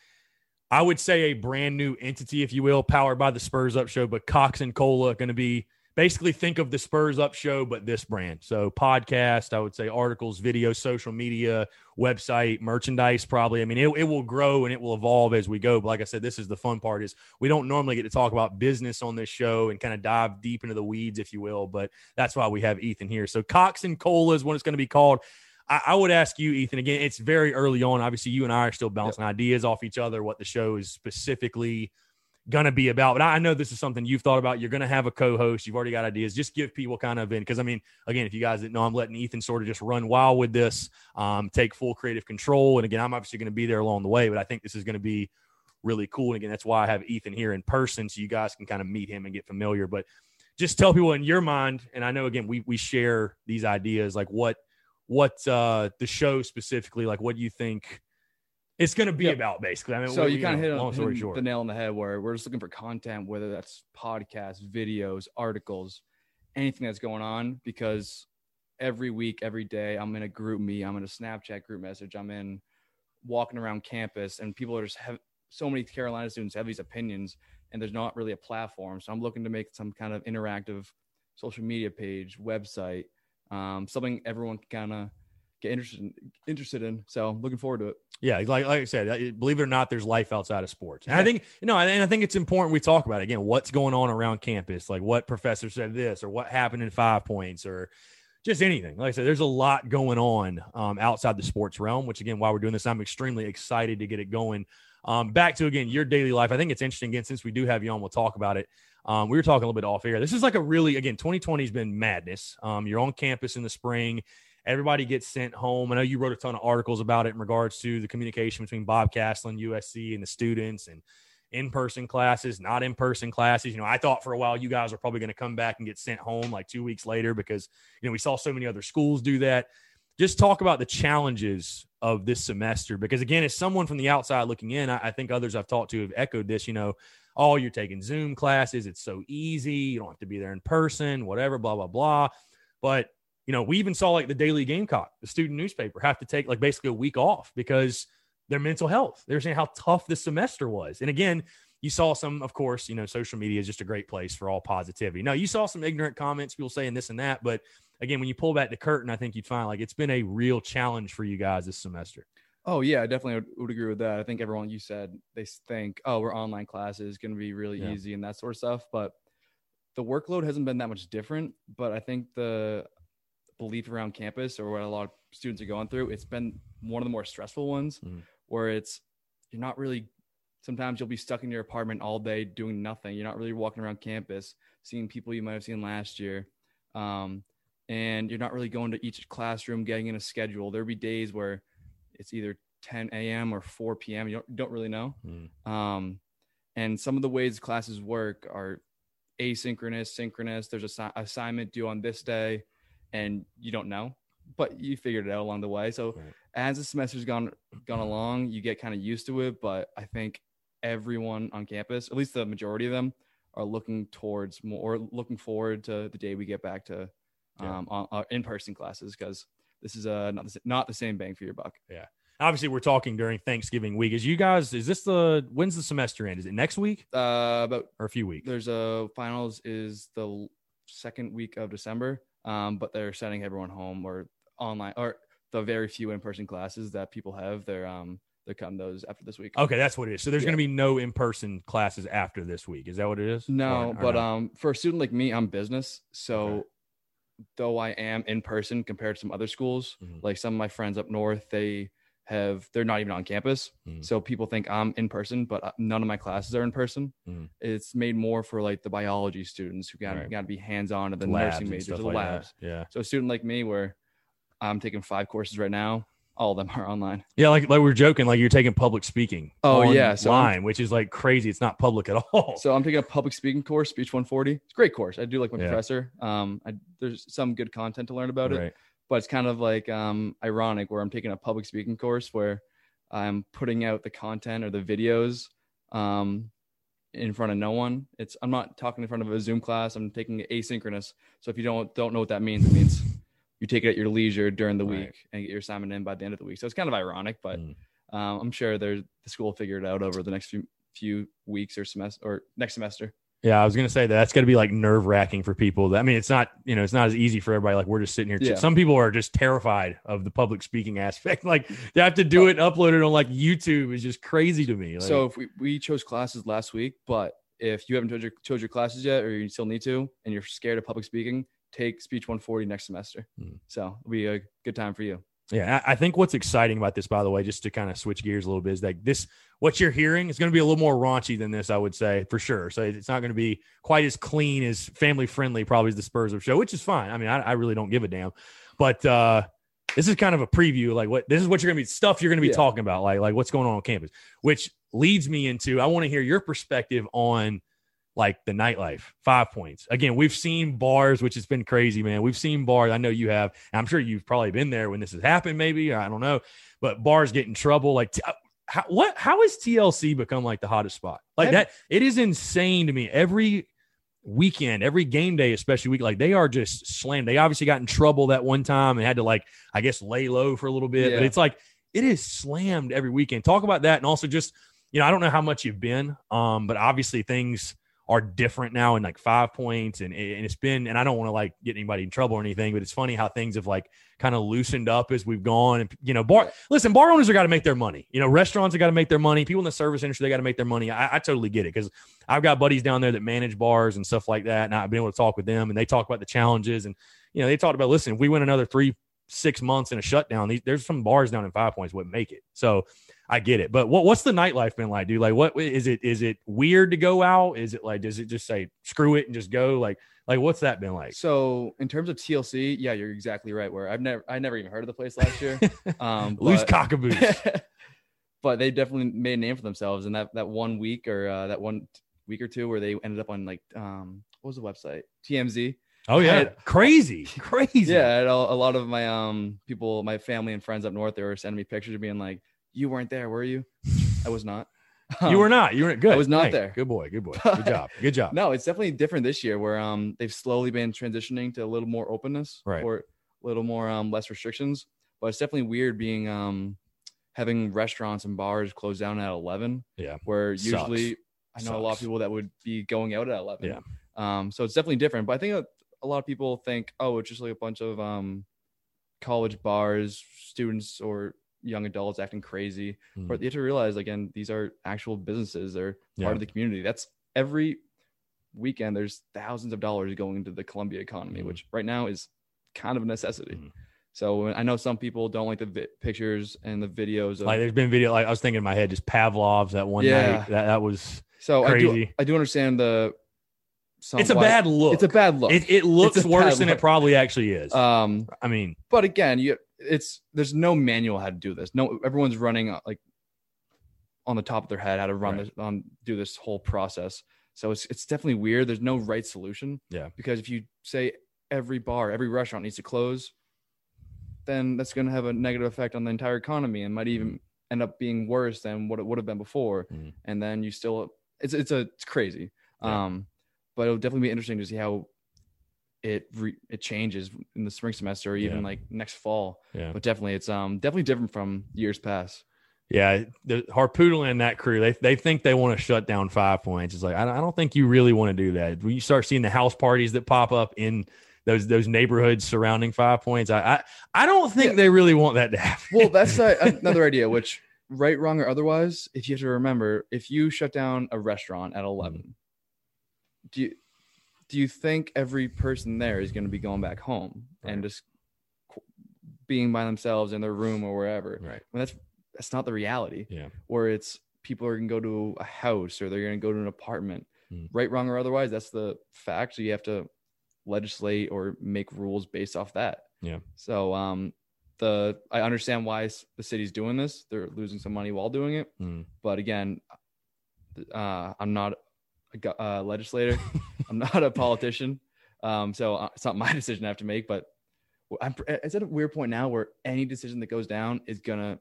I would say a brand new entity, if you will, powered by the Spurs Up Show, but Cox and Cola are going to be basically think of the Spurs Up show, but this brand. So podcast, I would say articles, video, social media, website, merchandise, probably. I mean, it, it will grow and it will evolve as we go. But like I said, this is the fun part is we don't normally get to talk about business on this show and kind of dive deep into the weeds, if you will. But that's why we have Ethan here. So Cox and Cola is what it's going to be called. I, I would ask you, Ethan, again, it's very early on. Obviously, you and I are still bouncing yep. ideas off each other, what the show is specifically – going to be about. But I know this is something you've thought about. You're going to have a co-host. You've already got ideas. Just give people kind of in because I mean, again, if you guys didn't know, I'm letting Ethan sort of just run wild with this, um, take full creative control. And again, I'm obviously going to be there along the way, but I think this is going to be really cool. And again, that's why I have Ethan here in person, so you guys can kind of meet him and get familiar. But just tell people in your mind, and I know again we we share these ideas, like what what uh the show specifically, like what do you think it's going to be Yep. about, basically. I mean, so you kind of hit, long on, story hit short. the nail on the head where we're just looking for content, whether that's podcasts, videos, articles, anything that's going on. Because every week, every day, I'm in a GroupMe, I'm in a Snapchat group message, I'm in walking around campus, and people are just have so many Carolina students have these opinions, and there's not really a platform. So I'm looking to make some kind of interactive social media page, website, um, something everyone can kind of get interested in, interested in. So looking forward to it. Yeah, like like I said, believe it or not, there's life outside of sports. And I think you know, and I think it's important we talk about it. again what's going on around campus, like what professor said this, or what happened in five points, or just anything. Like I said, there's a lot going on um, outside the sports realm. Which again, while we're doing this, I'm extremely excited to get it going. Um, back to again your daily life. I think it's interesting again since we do have you on, we'll talk about it. Um, we were talking a little bit off air. This is like a really again 2020 has been madness. Um, you're on campus in the spring. Everybody gets sent home. I know you wrote a ton of articles about it in regards to the communication between Bob Caslen and USC and the students and in-person classes, not in-person classes. You know, I thought for a while you guys are probably going to come back and get sent home like two weeks later because you know we saw so many other schools do that. Just talk about the challenges of this semester because again, as someone from the outside looking in, I, I think others I've talked to have echoed this. You know, oh, you're taking Zoom classes. It's so easy. You don't have to be there in person, whatever, blah, blah, blah. But, you know, we even saw like the Daily Gamecock, the student newspaper, have to take like basically a week off because their mental health. They're saying how tough this semester was. And again, you saw some, of course, you know, social media is just a great place for all positivity. No, you saw some ignorant comments, people saying this and that. But again, when you pull back the curtain, I think you'd find like it's been a real challenge for you guys this semester. Oh yeah, I definitely would, would agree with that. I think everyone you said they think, oh, we're online classes going to be really Yeah. easy and that sort of stuff, but the workload hasn't been that much different. But I think the belief around campus or what a lot of students are going through, it's been one of the more stressful ones, Mhm. where it's you're not really. Sometimes you'll be stuck in your apartment all day doing nothing. You're not really walking around campus, seeing people you might have seen last year. Um, and you're not really going to each classroom, getting in a schedule. There'll be days where it's either 10 a.m. or 4 p.m. You don't, don't really know. Mm. Um, and some of the ways classes work are asynchronous, synchronous. There's a assi- assignment due on this day, and you don't know, but you figured it out along the way. So Right. as the semester's gone gone along, you get kind of used to it. But I think everyone on campus, at least the majority of them, are looking towards more, or looking forward to the day we get back to Yeah. um, on, on in-person classes because this is uh, not the, not the same bang for your buck. Yeah. Obviously, we're talking during Thanksgiving week. Is you guys, is this the, when's the semester end? Is it next week Uh, but or a few weeks? there's a finals is the second week of December. Um, but they're sending everyone home or online or the very few in-person classes that people have. They're um they're cutting those after this week. Okay, that's what it is. So there's Yeah. going to be no in-person classes after this week. Is that what it is? No, Or- or but no? um, for a student like me, I'm business. So, Okay. though I am in person compared to some other schools, Mhm. like some of my friends up north, they have they're not even on campus. Mhm. So people think I'm in person, but uh, none of my classes are in person. Mhm. It's made more for like the biology students who got Right. got to be hands on, and the Labs nursing majors, the like that. labs. Yeah. So a student like me, where I'm taking five courses right now, all of them are online. Yeah, like like we are joking, like you're taking public speaking. Oh, yeah, so online, which is like crazy. It's not public at all. So I'm taking a public speaking course, Speech 140. It's a great course. I do like my Yeah. professor. Um, I, there's some good content to learn about it, Right. But it's kind of like um ironic where I'm taking a public speaking course where I'm putting out the content or the videos um in front of no one. It's I'm not talking in front of a Zoom class. I'm taking it asynchronous. So if you don't don't know what that means, it means you take it at your leisure during the Right. week and get your assignment in by the end of the week. So it's kind of ironic, but Mm. um, I'm sure there's the school will figure it out over the next few few weeks or semester or next semester. Yeah, I was gonna say that that's to be like nerve wracking for people. I mean, it's not you know it's not as easy for everybody. Like we're just sitting here. Yeah. Some people are just terrified of the public speaking aspect. Like they have to do it and upload it on like YouTube is just crazy to me. Like, so if we, we chose classes last week, but if you haven't chose your, chose your classes yet, or you still need to, and you're scared of public speaking, take Speech 140 next semester. Hmm. So it'll be a good time for you. Yeah, I think what's exciting about this, by the way, just to kind of switch gears a little bit, is like this what you're hearing is going to be a little more raunchy than this, I would say, for sure. So it's not going to be quite as clean as family friendly, probably as the Spurs Up show, which is fine. I mean, I, I really don't give a damn. But uh this is kind of a preview, like what this is what you're gonna be stuff you're gonna be Yeah. talking about, like like what's going on on campus, which leads me into I want to hear your perspective on like the nightlife, five points. Again, we've seen bars, which has been crazy, man. We've seen bars. I know you have. I'm sure you've probably been there when this has happened, maybe. I don't know. But bars get in trouble. Like, t- how, what, how has TLC become like the hottest spot? Like that, it is insane to me. Every weekend, every game day, especially week, like they are just slammed. They obviously got in trouble that one time and had to, like, I guess, lay low for a little bit. But it's like, it is slammed every weekend. Talk about that. And also just, you know, I don't know how much you've been, um, but obviously things are different now in like five points and, and it's been and i don't want to like get anybody in trouble or anything but it's funny how things have like kind of loosened up as we've gone and you know bar listen bar owners are got to make their money. You know restaurants have got to make their money. People in the service industry they got to make their money. I, I totally get it because i've got buddies down there that manage bars and stuff like that and i've been able to talk with them and they talk about the challenges and you know they talked about listen if we went another three six months in a shutdown these, there's some bars down in five points would make it so I get it, but what what's the nightlife been like, dude? Like, what is it? Is it weird to go out? Is it like, does it just say screw it and just go? Like, like what's that been like? So in terms of TLC, yeah, you're exactly right. Where I've never, I never even heard of the place last year. Um, Loose cockaboos. but they definitely made a name for themselves And that that one week or uh, that one week or two where they ended up on like um what was the website TMZ. Oh yeah, had- crazy, crazy. Yeah, and a, a lot of my um people, my family and friends up north, they were sending me pictures of being like, "You weren't there, were you?" I was not. you were not. You were good. I was not Hey, there. Good boy. Good boy. Good job. Good job. No, it's definitely different this year where um they've slowly been transitioning to a little more openness Right. or a little more um less restrictions. But it's definitely weird being um having restaurants and bars closed down at eleven. Yeah. Where Sucks. usually I know a lot of people that would be going out at eleven. Yeah. Um so it's definitely different. But I think a, lot of people think, oh, it's just like a bunch of um college bars, students or young adults acting crazy. Mm. But you have to realize again, these are actual businesses. They're Yeah. part of the community. That's every weekend. There's thousands of dollars going into the Columbia economy, Mhm. which right now is kind of a necessity. Mhm. So I know some people don't like the vi- pictures and the videos. Of, Like, there's been video. Like, I was thinking in my head, just Pavlov's that one Yeah. night. That that was. so I do, crazy. I do understand the. It's a bad look. It's a bad look. It, it looks worse than it probably actually is. um, I mean, but again, you it's there's no manual how to do this. No, everyone's running uh, like on the top of their head how to run Right. this on do this whole process. So it's it's definitely weird. There's no right solution. Yeah. Because if you say every bar, every restaurant needs to close, then that's going to have a negative effect on the entire economy and might even end up being worse than what it would have been before. Mhm. And then you still it's it's a it's crazy. Yeah. Um, but it'll definitely be interesting to see how it re- it changes in the spring semester or even Yeah. like next fall. Yeah. But definitely it's um definitely different from years past. Yeah, the Harpootlian and that crew, they they think they want to shut down Five Points. It's like I don't, I don't think you really want to do that. When you start seeing the house parties that pop up in those those neighborhoods surrounding Five Points, I I, I don't think Yeah. they really want that to happen. Well, that's uh, another idea. Which right, wrong, or otherwise, if you have to remember, if you shut down a restaurant at eleven, do you do you think every person there is going to be going back home and just being by themselves in their room or wherever? right. Well, that's that's not the reality. Yeah. Where it's people are going to go to a house or they're going to go to an apartment. Hmm. Right, wrong, or otherwise, that's the fact. So you have to legislate or make rules based off that. Yeah. So um, the I understand why the city's doing this. They're losing some money while doing it. Mm. But again, uh, I'm not a uh, legislator. I'm not a politician. Um, so uh, it's not my decision I have to make. But I'm it's at a weird point now where any decision that goes down is gonna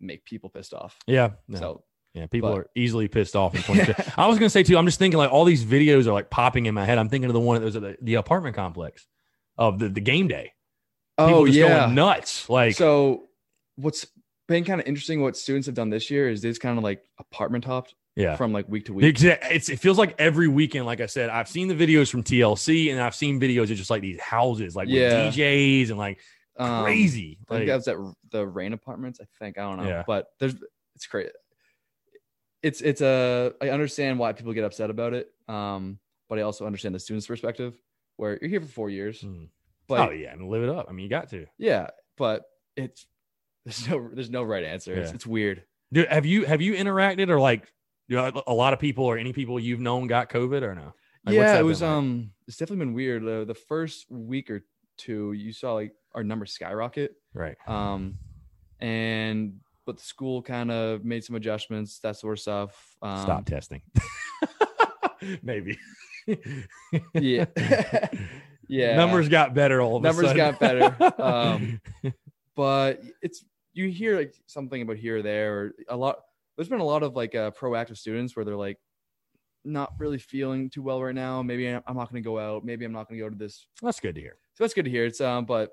make people pissed off. Yeah. No. So yeah. People but- are easily pissed off in I was gonna say too. I'm just thinking like all these videos are like popping in my head. I'm thinking of the one that was at the, the apartment complex of the, the game day. People oh just yeah. going nuts. Like so what's been kind of interesting what students have done this year is this kind of like apartment hopped yeah. from like week to week. It's, it feels like every weekend, like I said, I've seen the videos from TLC and I've seen videos of just like these houses, like Yeah. with DJs and like Um, crazy. I think Like, that was at the rain apartments. I think I don't know, Yeah. but there's it's crazy. It's it's a I understand why people get upset about it, um, but I also understand the student's perspective where you're here for four years, Hmm. but oh yeah, and live it up. I mean, you got to. yeah, but it's there's no there's no right answer. It's, it's weird. Dude, have you have you interacted or like you know, a lot of people or any people you've known got COVID or no? Like, yeah, it was like? um it's definitely been weird. The first week or two, you saw like our numbers skyrocket. right. um and but the school kind of made some adjustments that sort of stuff um Stop testing. Maybe. Yeah. yeah. Numbers got better all of a Numbers got better. Um, but it's you hear like something about here or there or a lot there's been a lot of like uh, proactive students where they're like not really feeling too well right now. Maybe i'm not going to go out. Maybe i'm not going to go to this That's good to hear. so that's good to hear. It's um but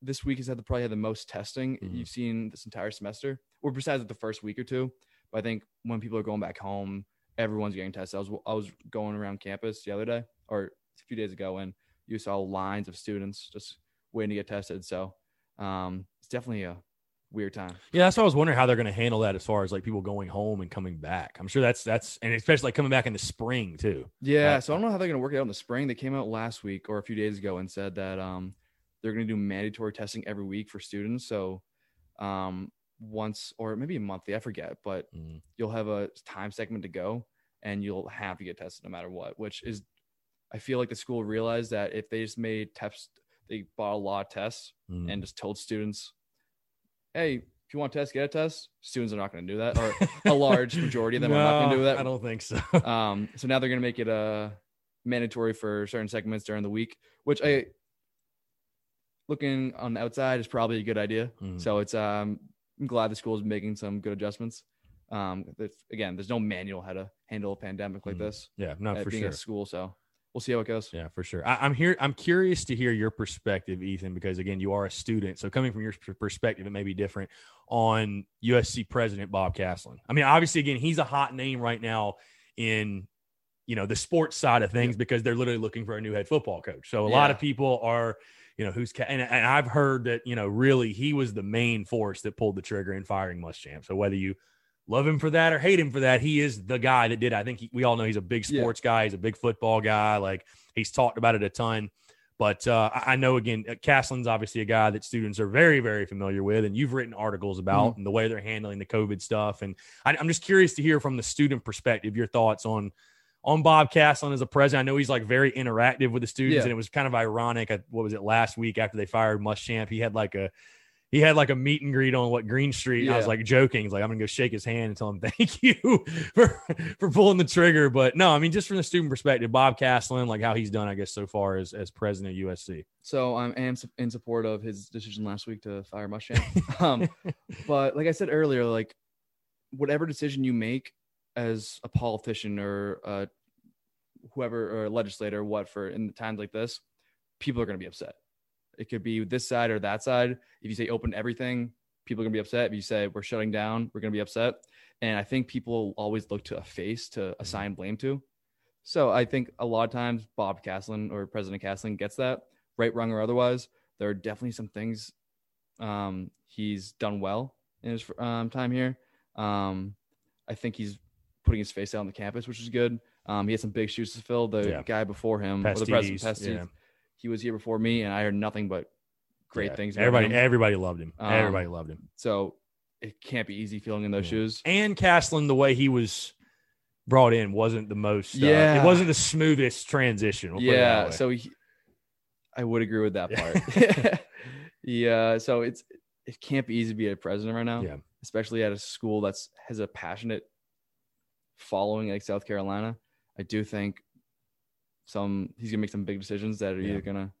this week has had the probably had the most testing Mhm. you've seen this entire semester. Or besides the first week or two but i think when people are going back home everyone's getting tested. I was i was going around campus the other day or a few days ago and you saw lines of students just waiting to get tested. So um it's definitely a weird time Yeah, that's what I was wondering how they're going to handle that as far as like people going home and coming back. I'm sure that's that's and especially like coming back in the spring too. Yeah, Uh, so I don't know how they're going to work it out in the spring. They came out last week or a few days ago and said that um, they're going to do mandatory testing every week for students. So um, once or maybe a monthly, I forget, but Mm. you'll have a time segment to go and you'll have to get tested no matter what. Which is, I feel like the school realized that if they just made tests, they bought a lot of tests Mm. and just told students, "Hey, if you want a test, get a test." Students are not going to do that, or a large majority of them are not going to do that. I don't think so. Um, so now they're going to make it uh, mandatory for certain segments during the week, which I, looking on the outside, is probably a good idea. Mm. So it's um, I'm glad the school is making some good adjustments. Um, again, there's no manual how to handle a pandemic like Mm. this yeah, no, at for being sure. at school. So we'll see how it goes. Yeah, for sure. I, I'm here. I'm curious to hear your perspective, Ethan, because again, you are a student. So coming from your perspective, it may be different on USC President Bob Caslen. I mean, obviously, again, he's a hot name right now in you know the sports side of things because they're literally looking for a new head football coach. So a lot of people are. You know who's and, and I've heard that you know really he was the main force that pulled the trigger in firing Muschamp. So whether you love him for that or hate him for that, he is the guy that did. it. I think he, we all know he's a big Yeah. sports guy. He's a big football guy. Like he's talked about it a ton. But uh, I know again, uh, Caslen's obviously a guy that students are very, very familiar with, and you've written articles about and the way they're handling the COVID stuff. And I, I'm just curious to hear from the student perspective your thoughts on on Bob Caslen as a president. I know he's like very interactive with the students, Yeah. and it was kind of ironic. What was it last week after they fired Muschamp? He had like a he had like a meet and greet on what Green Street. and I was like joking. He's like, I'm gonna go shake his hand and tell him thank you for for pulling the trigger. But no, I mean, just from the student perspective, Bob Caslen, like how he's done, I guess, so far as as president of USC. So I'm am in support of his decision last week to fire Muschamp. um, but like I said earlier, like whatever decision you make as a politician or uh, whoever or a legislator, what for in times like this, people are to be upset. It could be this side or that side. If you say open everything, people are going to be upset. If you say we're shutting down, we're going to be upset. And I think people always look to a face to assign blame to. So I think a lot of times Bob Caslen or President Caslen gets that right, wrong, or otherwise. There are definitely some things um, he's done well in his um, time here. Um, I think he's putting his face out on the campus, which is good. Um, he had some big shoes to fill. The Yeah. guy before him, or the president, Pastides, yeah. He was here before me, and I heard nothing but great Yeah. things. Everybody, him. everybody loved him. Um, everybody loved him. So it can't be easy feeling in those Yeah. shoes. And Caslen, the way he was brought in wasn't the most. Uh, Yeah. it wasn't the smoothest transition. we'll put it that yeah so he, i would agree with that part yeah so it's it can't be easy to be a president right now Yeah. especially at a school that's has a passionate following like south carolina i do think some he's gonna make some big decisions that are Yeah. either gonna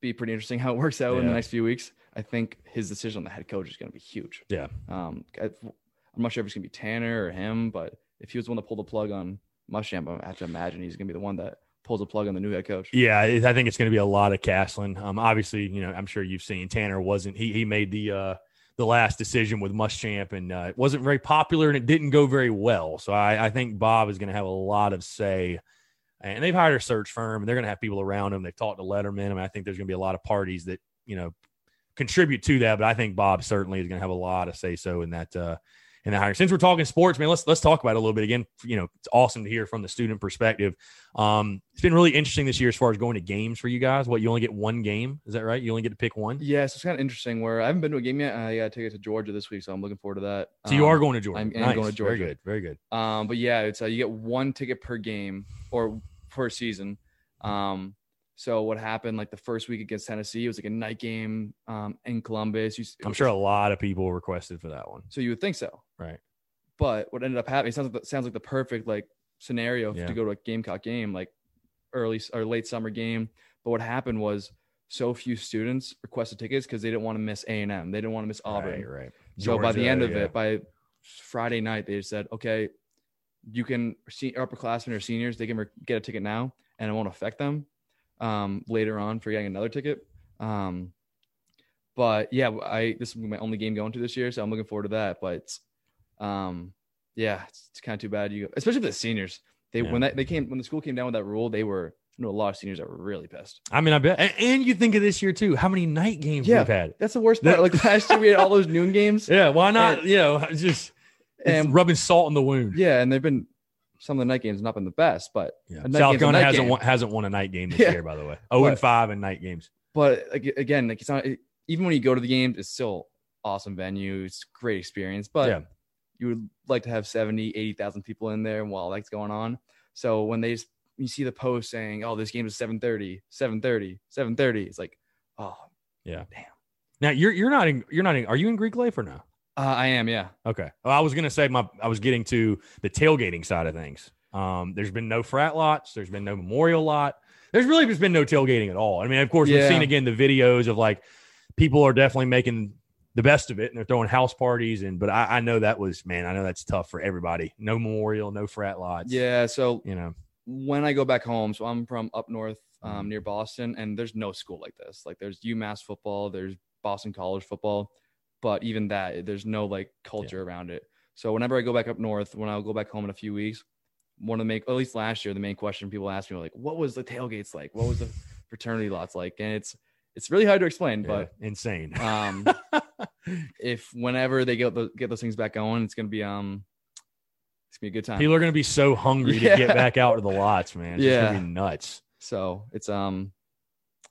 be pretty interesting how it works out in the next few weeks i think his decision on the head coach is gonna be huge Yeah. um I, i'm not sure if it's gonna be tanner or him but if he was the one to pull the plug on Muschamp, I have to imagine he's gonna be the one that pulls the plug on the new head coach. Yeah, I think it's going to be a lot of Caslen. Um, obviously, you know, I'm sure you've seen Tanner wasn't he he made the uh the last decision with Muschamp and uh, it wasn't very popular and it didn't go very well. So I, I think Bob is going to have a lot of say. And they've hired a search firm and they're going to have people around them. They've talked to Letterman. I mean, I think there's going to be a lot of parties that you know contribute to that. But I think Bob certainly is going to have a lot of say so in that uh, the hire. Since we're talking sports, man, let's let's talk about it a little bit again. You know, it's awesome to hear from the student perspective. Um, it's been really interesting this year as far as going to games for you guys. What you only get one game, is that right? You only get to pick one. Yeah, so it's kind of interesting. Where I haven't been to a game yet. I got to take it to Georgia this week, so I'm looking forward to that. So you Um, are going to Georgia. I'm- nice. going to Georgia. Very good. Very good. Um, but yeah, it's uh, you get one ticket per game or per season. Um, so what happened like the first week against Tennessee? It was like a night game um, in Columbia. You, I'm sure a lot of people requested for that one. So you would think so, Right. But what ended up happening sounds like the, sounds like the perfect like scenario Yeah. to go to a Gamecock game, like early or late summer game. But what happened was so few students requested tickets because they didn't want to miss A and M. They didn't want to miss Auburn. Right, right. So by the end of yeah. it, by Friday night, they said, okay, you can se- upperclassmen or seniors, they can re- get a ticket now, and it won't affect them um, later on for getting another ticket. Um, but yeah, I this will be my only game going to this year, so I'm looking forward to that. But um, yeah, it's, it's kind of too bad you, especially for the seniors. They Yeah. when that they came when the school came down with that rule, they were I know a lot of seniors that were really pissed. I mean, I bet. And, and you think of this year too. How many night games Yeah. we've had? That's the worst part. Like last year, we had all those noon games. Yeah, why not? And- you know, just And- rubbing salt in the wound. Yeah, and they've been some of the night games have not been the best, but Yeah. South Carolina hasn't game. won, hasn't won a night game this Yeah. year, by the way. Oh and five in night games. but again, like it's not even when you go to the games, it's still awesome venue. It's great experience, but Yeah. You would like to have 70, 80,000 people in there while that's going on. So when they you see the post saying, "Oh, this game is 7:30, 7:30, 7:30," it's like, "Oh, yeah, damn." Now you're you're not in you're not in. Are you in Greek Life or no? uh, I am, yeah." Okay. Well, I was gonna say my I was getting to the tailgating side of things. Um, there's been no frat lots. There's been no memorial lot. There's really just been no tailgating at all. I mean, of course, we've seen again the videos of like people are definitely making the best of it and they're throwing house parties and but I, I know that was man, I know that's tough for everybody. No memorial, no frat lots. Yeah, so You know. when I go back home, so I'm from up north, Mm-hmm. um, near Boston, and there's no school like this. Like there's UMass football, there's Boston College football, but even that, there's no like culture around it. So whenever I go back up north, when I'll go back home in a few weeks, one of the main, at least last year, the main question people ask me were like, "What was the tailgates like? What was the fraternity lots like?" And it's it's really hard to explain, Yeah, but insane. um, if whenever they get those, get those things back going, it's gonna be um, it's gonna be a good time. People are gonna be so hungry Yeah. to get back out to the lots, man. It's just Yeah. gonna be nuts. So it's um,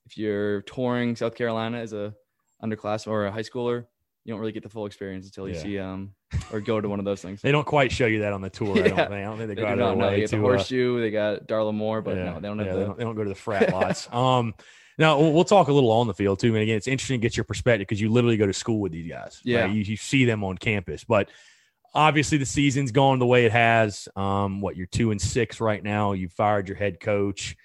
if you're touring South Carolina as a underclass or a high schooler, you don't really get the full experience until you Yeah. see um or go to one of those things. They don't quite show you that on the tour. I don't Yeah. think. I don't think they, They go out of their know. way They the to, uh, horseshoe. they got Darla Moore, but no, they don't have yeah, the. they, don't, they don't go to the frat lots. Um, now we'll, we'll talk a little on the field too. And again, it's interesting to get your perspective because you literally go to school with these guys. Yeah. right? You, you see them on campus, but obviously the season's gone the way it has. Um, what you're two and six right now. You fired your head coach.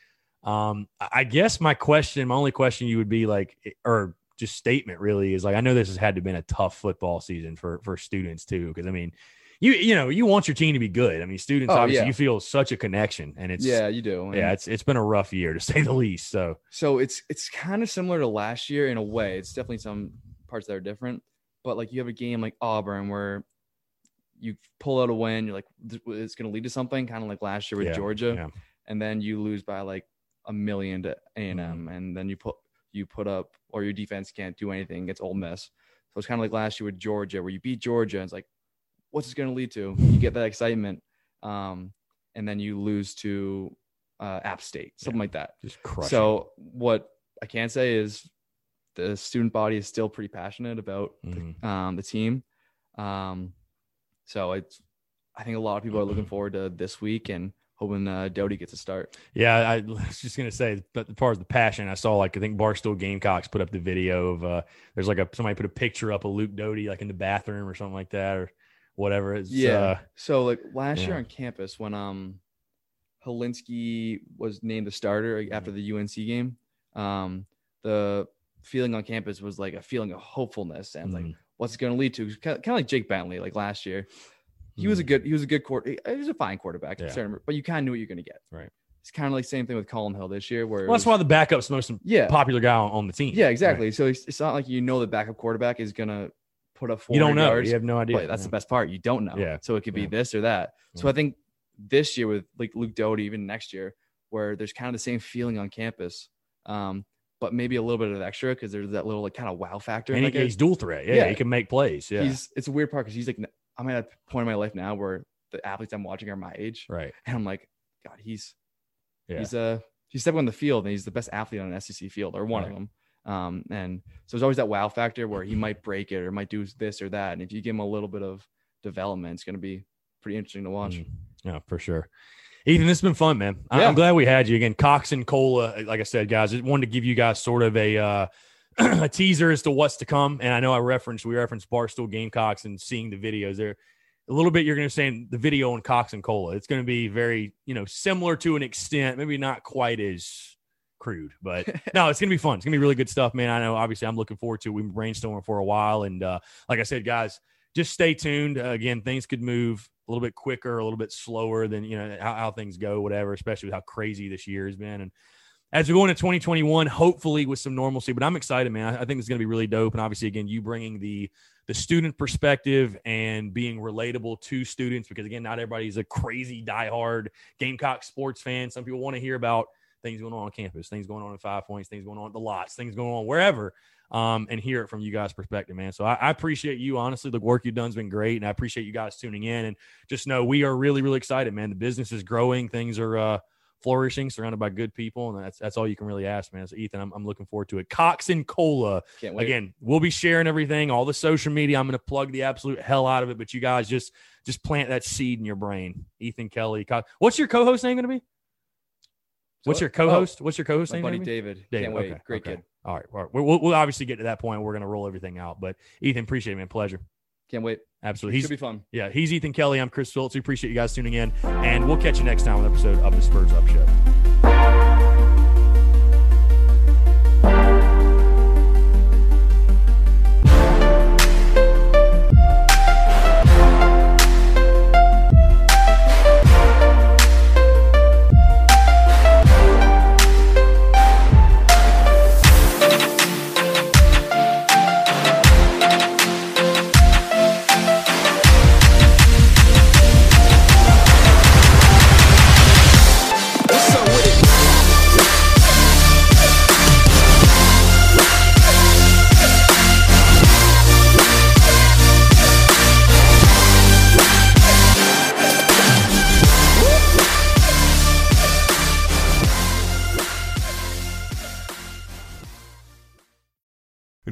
Um, I I guess my question, my only question, you would be like, or just statement really is like, I know this has had to been a tough football season for for students too, because I mean. You, you know you want your team to be good. I mean, students Oh, obviously yeah. you feel such a connection, and it's yeah, you do. And yeah, it's it's been a rough year to say the least. So So it's it's kind of similar to last year in a way. It's definitely some parts that are different, but like you have a game like Auburn where you pull out a win, you're like it's going to lead to something, kind of like last year with Yeah, Georgia, yeah. and then you lose by like a million to A and Mm-hmm. M, and then you put you put up or your defense can't do anything against Ole Miss. So it's kind of like last year with Georgia, where you beat Georgia, and it's like, what's this going to lead to? You get that excitement, um, and then you lose to uh, App State, something like that. just crush. So what I can say is the student body is still pretty passionate about Mhm. um, the team. Um, so it's I think a lot of people are looking forward to this week and hoping uh, Doty gets a start. yeah, I was just gonna say, but as far as the passion, I saw like I think Barstool Gamecocks put up the video of uh, there's like a somebody put a picture up of Luke Doty like in the bathroom or something like that or whatever. It's, Yeah. uh, So like last year on campus when um Hilinski was named the starter like, after the UNC game, um the feeling on campus was like a feeling of hopefulness and like mhm. what's it going to lead to? Kind of like Jake Bentley, like last year. He was a Mhm. good, he was a good court. He was a fine quarterback, Yeah. but you kind of knew what you're going to get. Right. It's kind of like same thing with Collin Hill this year, where well, that's was- why the backup's the most yeah, popular guy on, on the team. yeah, Right. exactly. So it's, it's not like you know the backup quarterback is going to put up four You don't know. yards. You have no idea. That's the best part. You don't know. Yeah. So it could be Yeah. this or that. So Yeah. I think this year with like Luke Doty, even next year, where there's kind of the same feeling on campus, um, but maybe a little bit of extra because there's that little like kind of wow factor. and he, he's dual threat. Yeah, Yeah. he can make plays. Yeah, He's it's a weird part because he's like I'm at a point in my life now where the athletes I'm watching are my age, right. and I'm like, God, he's Yeah. he's uh he's stepping on the field and he's the best athlete on an SEC field or one Right. of them. Um, and so there's always that wow factor where he might break it or might do this or that. And if you give him a little bit of development, it's going to be pretty interesting to watch. Mhm. Yeah, for sure. Ethan, this has been fun, man. I- Yeah. I'm glad we had you again. Cox and Cola, like I said, guys, just wanted to give you guys sort of a uh, a teaser as to what's to come. And I know I referenced we referenced Barstool Gamecocks and seeing the videos there. a little bit you're going to say the video on Cox and Cola. It's going to be very, you know, similar to an extent, maybe not quite as crude, but no, it's going to be fun. It's going to be really good stuff, man. I know obviously I'm looking forward to it. We've been brainstorming for a while and uh like I said, guys, just stay tuned. Uh, again, things could move a little bit quicker, a little bit slower than, you know, how, how things go, whatever, especially with how crazy this year has been and as we go into 2021, hopefully with some normalcy. But I'm excited, man. I, think it's going to be really dope. And obviously, again, you bringing the the student perspective and being relatable to students because again, not everybody's a crazy diehard Gamecock sports fan. Some people want to hear about things going on on campus, things going on in Five Points, things going on at the lots, things going on wherever, um, and hear it from you guys' perspective, man. So I, I appreciate you. Honestly, the work you've done's been great, and I appreciate you guys tuning in. And just know we are really, really excited, man. The business is growing. Things are. Uh, flourishing, surrounded by good people, and that's that's all you can really ask, man. So Ethan, I'm, I'm looking forward to it. Cox and Cola. Again, we'll be sharing everything, all the social media. I'm going to plug the absolute hell out of it, but you guys just just plant that seed in your brain. Ethan Kelley. Co- What's your co-host name going to be? What's your co-host? Oh, what's your co-host name? buddy? David. David, Can't wait. okay, Great okay. kid. All right, all right. We'll, we'll obviously get to that point. We're going to roll everything out, but Ethan, appreciate it, man. Pleasure. Can't wait. Absolutely. He's, Should be fun. yeah, he's Ethan Kelley. I'm Chris Phillips. We appreciate you guys tuning in, and we'll catch you next time on an episode of the Spurs Up Show.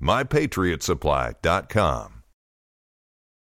MyPatriotSupply.com.